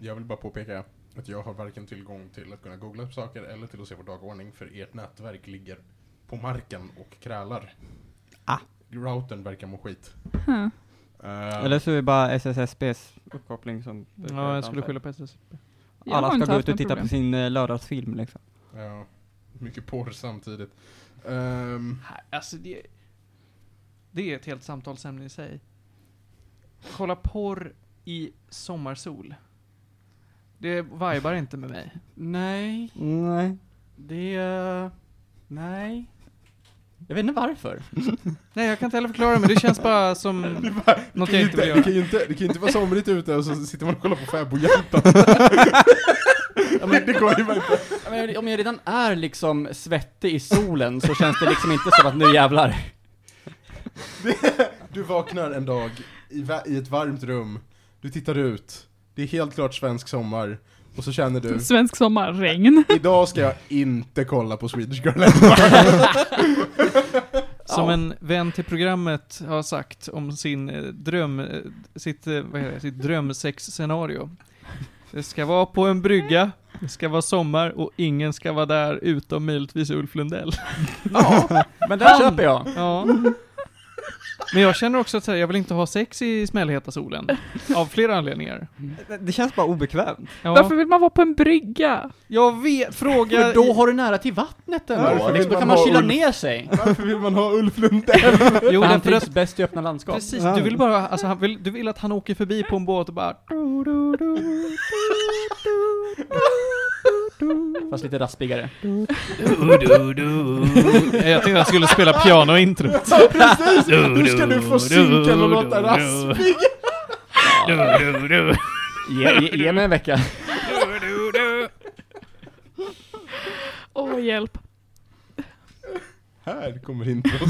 Speaker 4: Jag vill bara påpeka att jag har varken tillgång till att kunna googla upp saker eller till att se vår dagordning för ert nätverk ligger på marken och krälar.
Speaker 2: Ah.
Speaker 4: Routern verkar må skit.
Speaker 5: Huh.
Speaker 4: Eh,
Speaker 2: Eller så är det bara SSSBs uppkoppling som...
Speaker 3: Ja, jag skulle skylla på SSB.
Speaker 5: Jag har
Speaker 2: Alla ska gå ut och titta
Speaker 5: problem.
Speaker 2: på sin uh, lördagsfilm liksom.
Speaker 4: Ja, mycket porr samtidigt.
Speaker 3: Här, Alltså det, det är ett helt samtalsämne i sig. Kolla porr i sommarsol. Det vibar inte med mig.
Speaker 1: Nej,
Speaker 2: Nej.
Speaker 1: det... eh, Nej. Jag vet inte varför.
Speaker 3: Nej, jag kan inte heller förklara men det känns bara som något jag inte vill
Speaker 4: det,
Speaker 3: göra.
Speaker 4: kan ju inte, det kan ju inte vara somrigt ute och så sitter man och kollar på fäbodhjälpen.
Speaker 1: Ja, men,
Speaker 4: det går ju bara inte.
Speaker 1: ja, men om jag redan är liksom svettig i solen så känns det liksom inte som att nu jävlar.
Speaker 4: Du vaknar en dag i, va- i ett varmt rum, du tittar ut, det är helt klart svensk sommar, och så känner du
Speaker 5: Svensk sommar, regn.
Speaker 4: Idag ska jag inte kolla på Swedish Girl.
Speaker 3: Som en vän till programmet har sagt om sin eh, dröm, eh, sitt, eh, vad heter det, sitt drömsexscenario. Det ska vara på en brygga, det ska vara sommar och ingen ska vara där utom möjligtvis Ulf Lundell.
Speaker 1: Ja, men den köper jag.
Speaker 3: Ja. Men jag känner också att jag vill inte ha sex i smällheta solen. Av flera anledningar.
Speaker 2: Det, känns bara obekvämt.
Speaker 3: Ja,
Speaker 5: Varför vill man vara på en brygga?
Speaker 3: Jag vet, fråga...
Speaker 1: För då har du nära till vattnet ändå.
Speaker 4: Vill
Speaker 1: liksom, då kan man kyla
Speaker 4: Ulf?
Speaker 1: ner sig.
Speaker 4: Varför vill man ha Ulf Lundell?
Speaker 3: Jo,
Speaker 1: han trivs
Speaker 3: att,
Speaker 1: bäst i öppna landskap.
Speaker 3: precis, du vill bara, alltså han vill, du vill att han åker förbi på en båt och bara...
Speaker 1: Fast lite raspigare.
Speaker 3: Jag tänkte jag skulle spela pianointrot.
Speaker 4: Ja, precis! Nu ska du få synka och låta raspig.
Speaker 1: Ge, ge, ge mig en vecka.
Speaker 5: Åh, hjälp.
Speaker 4: Här kommer introt.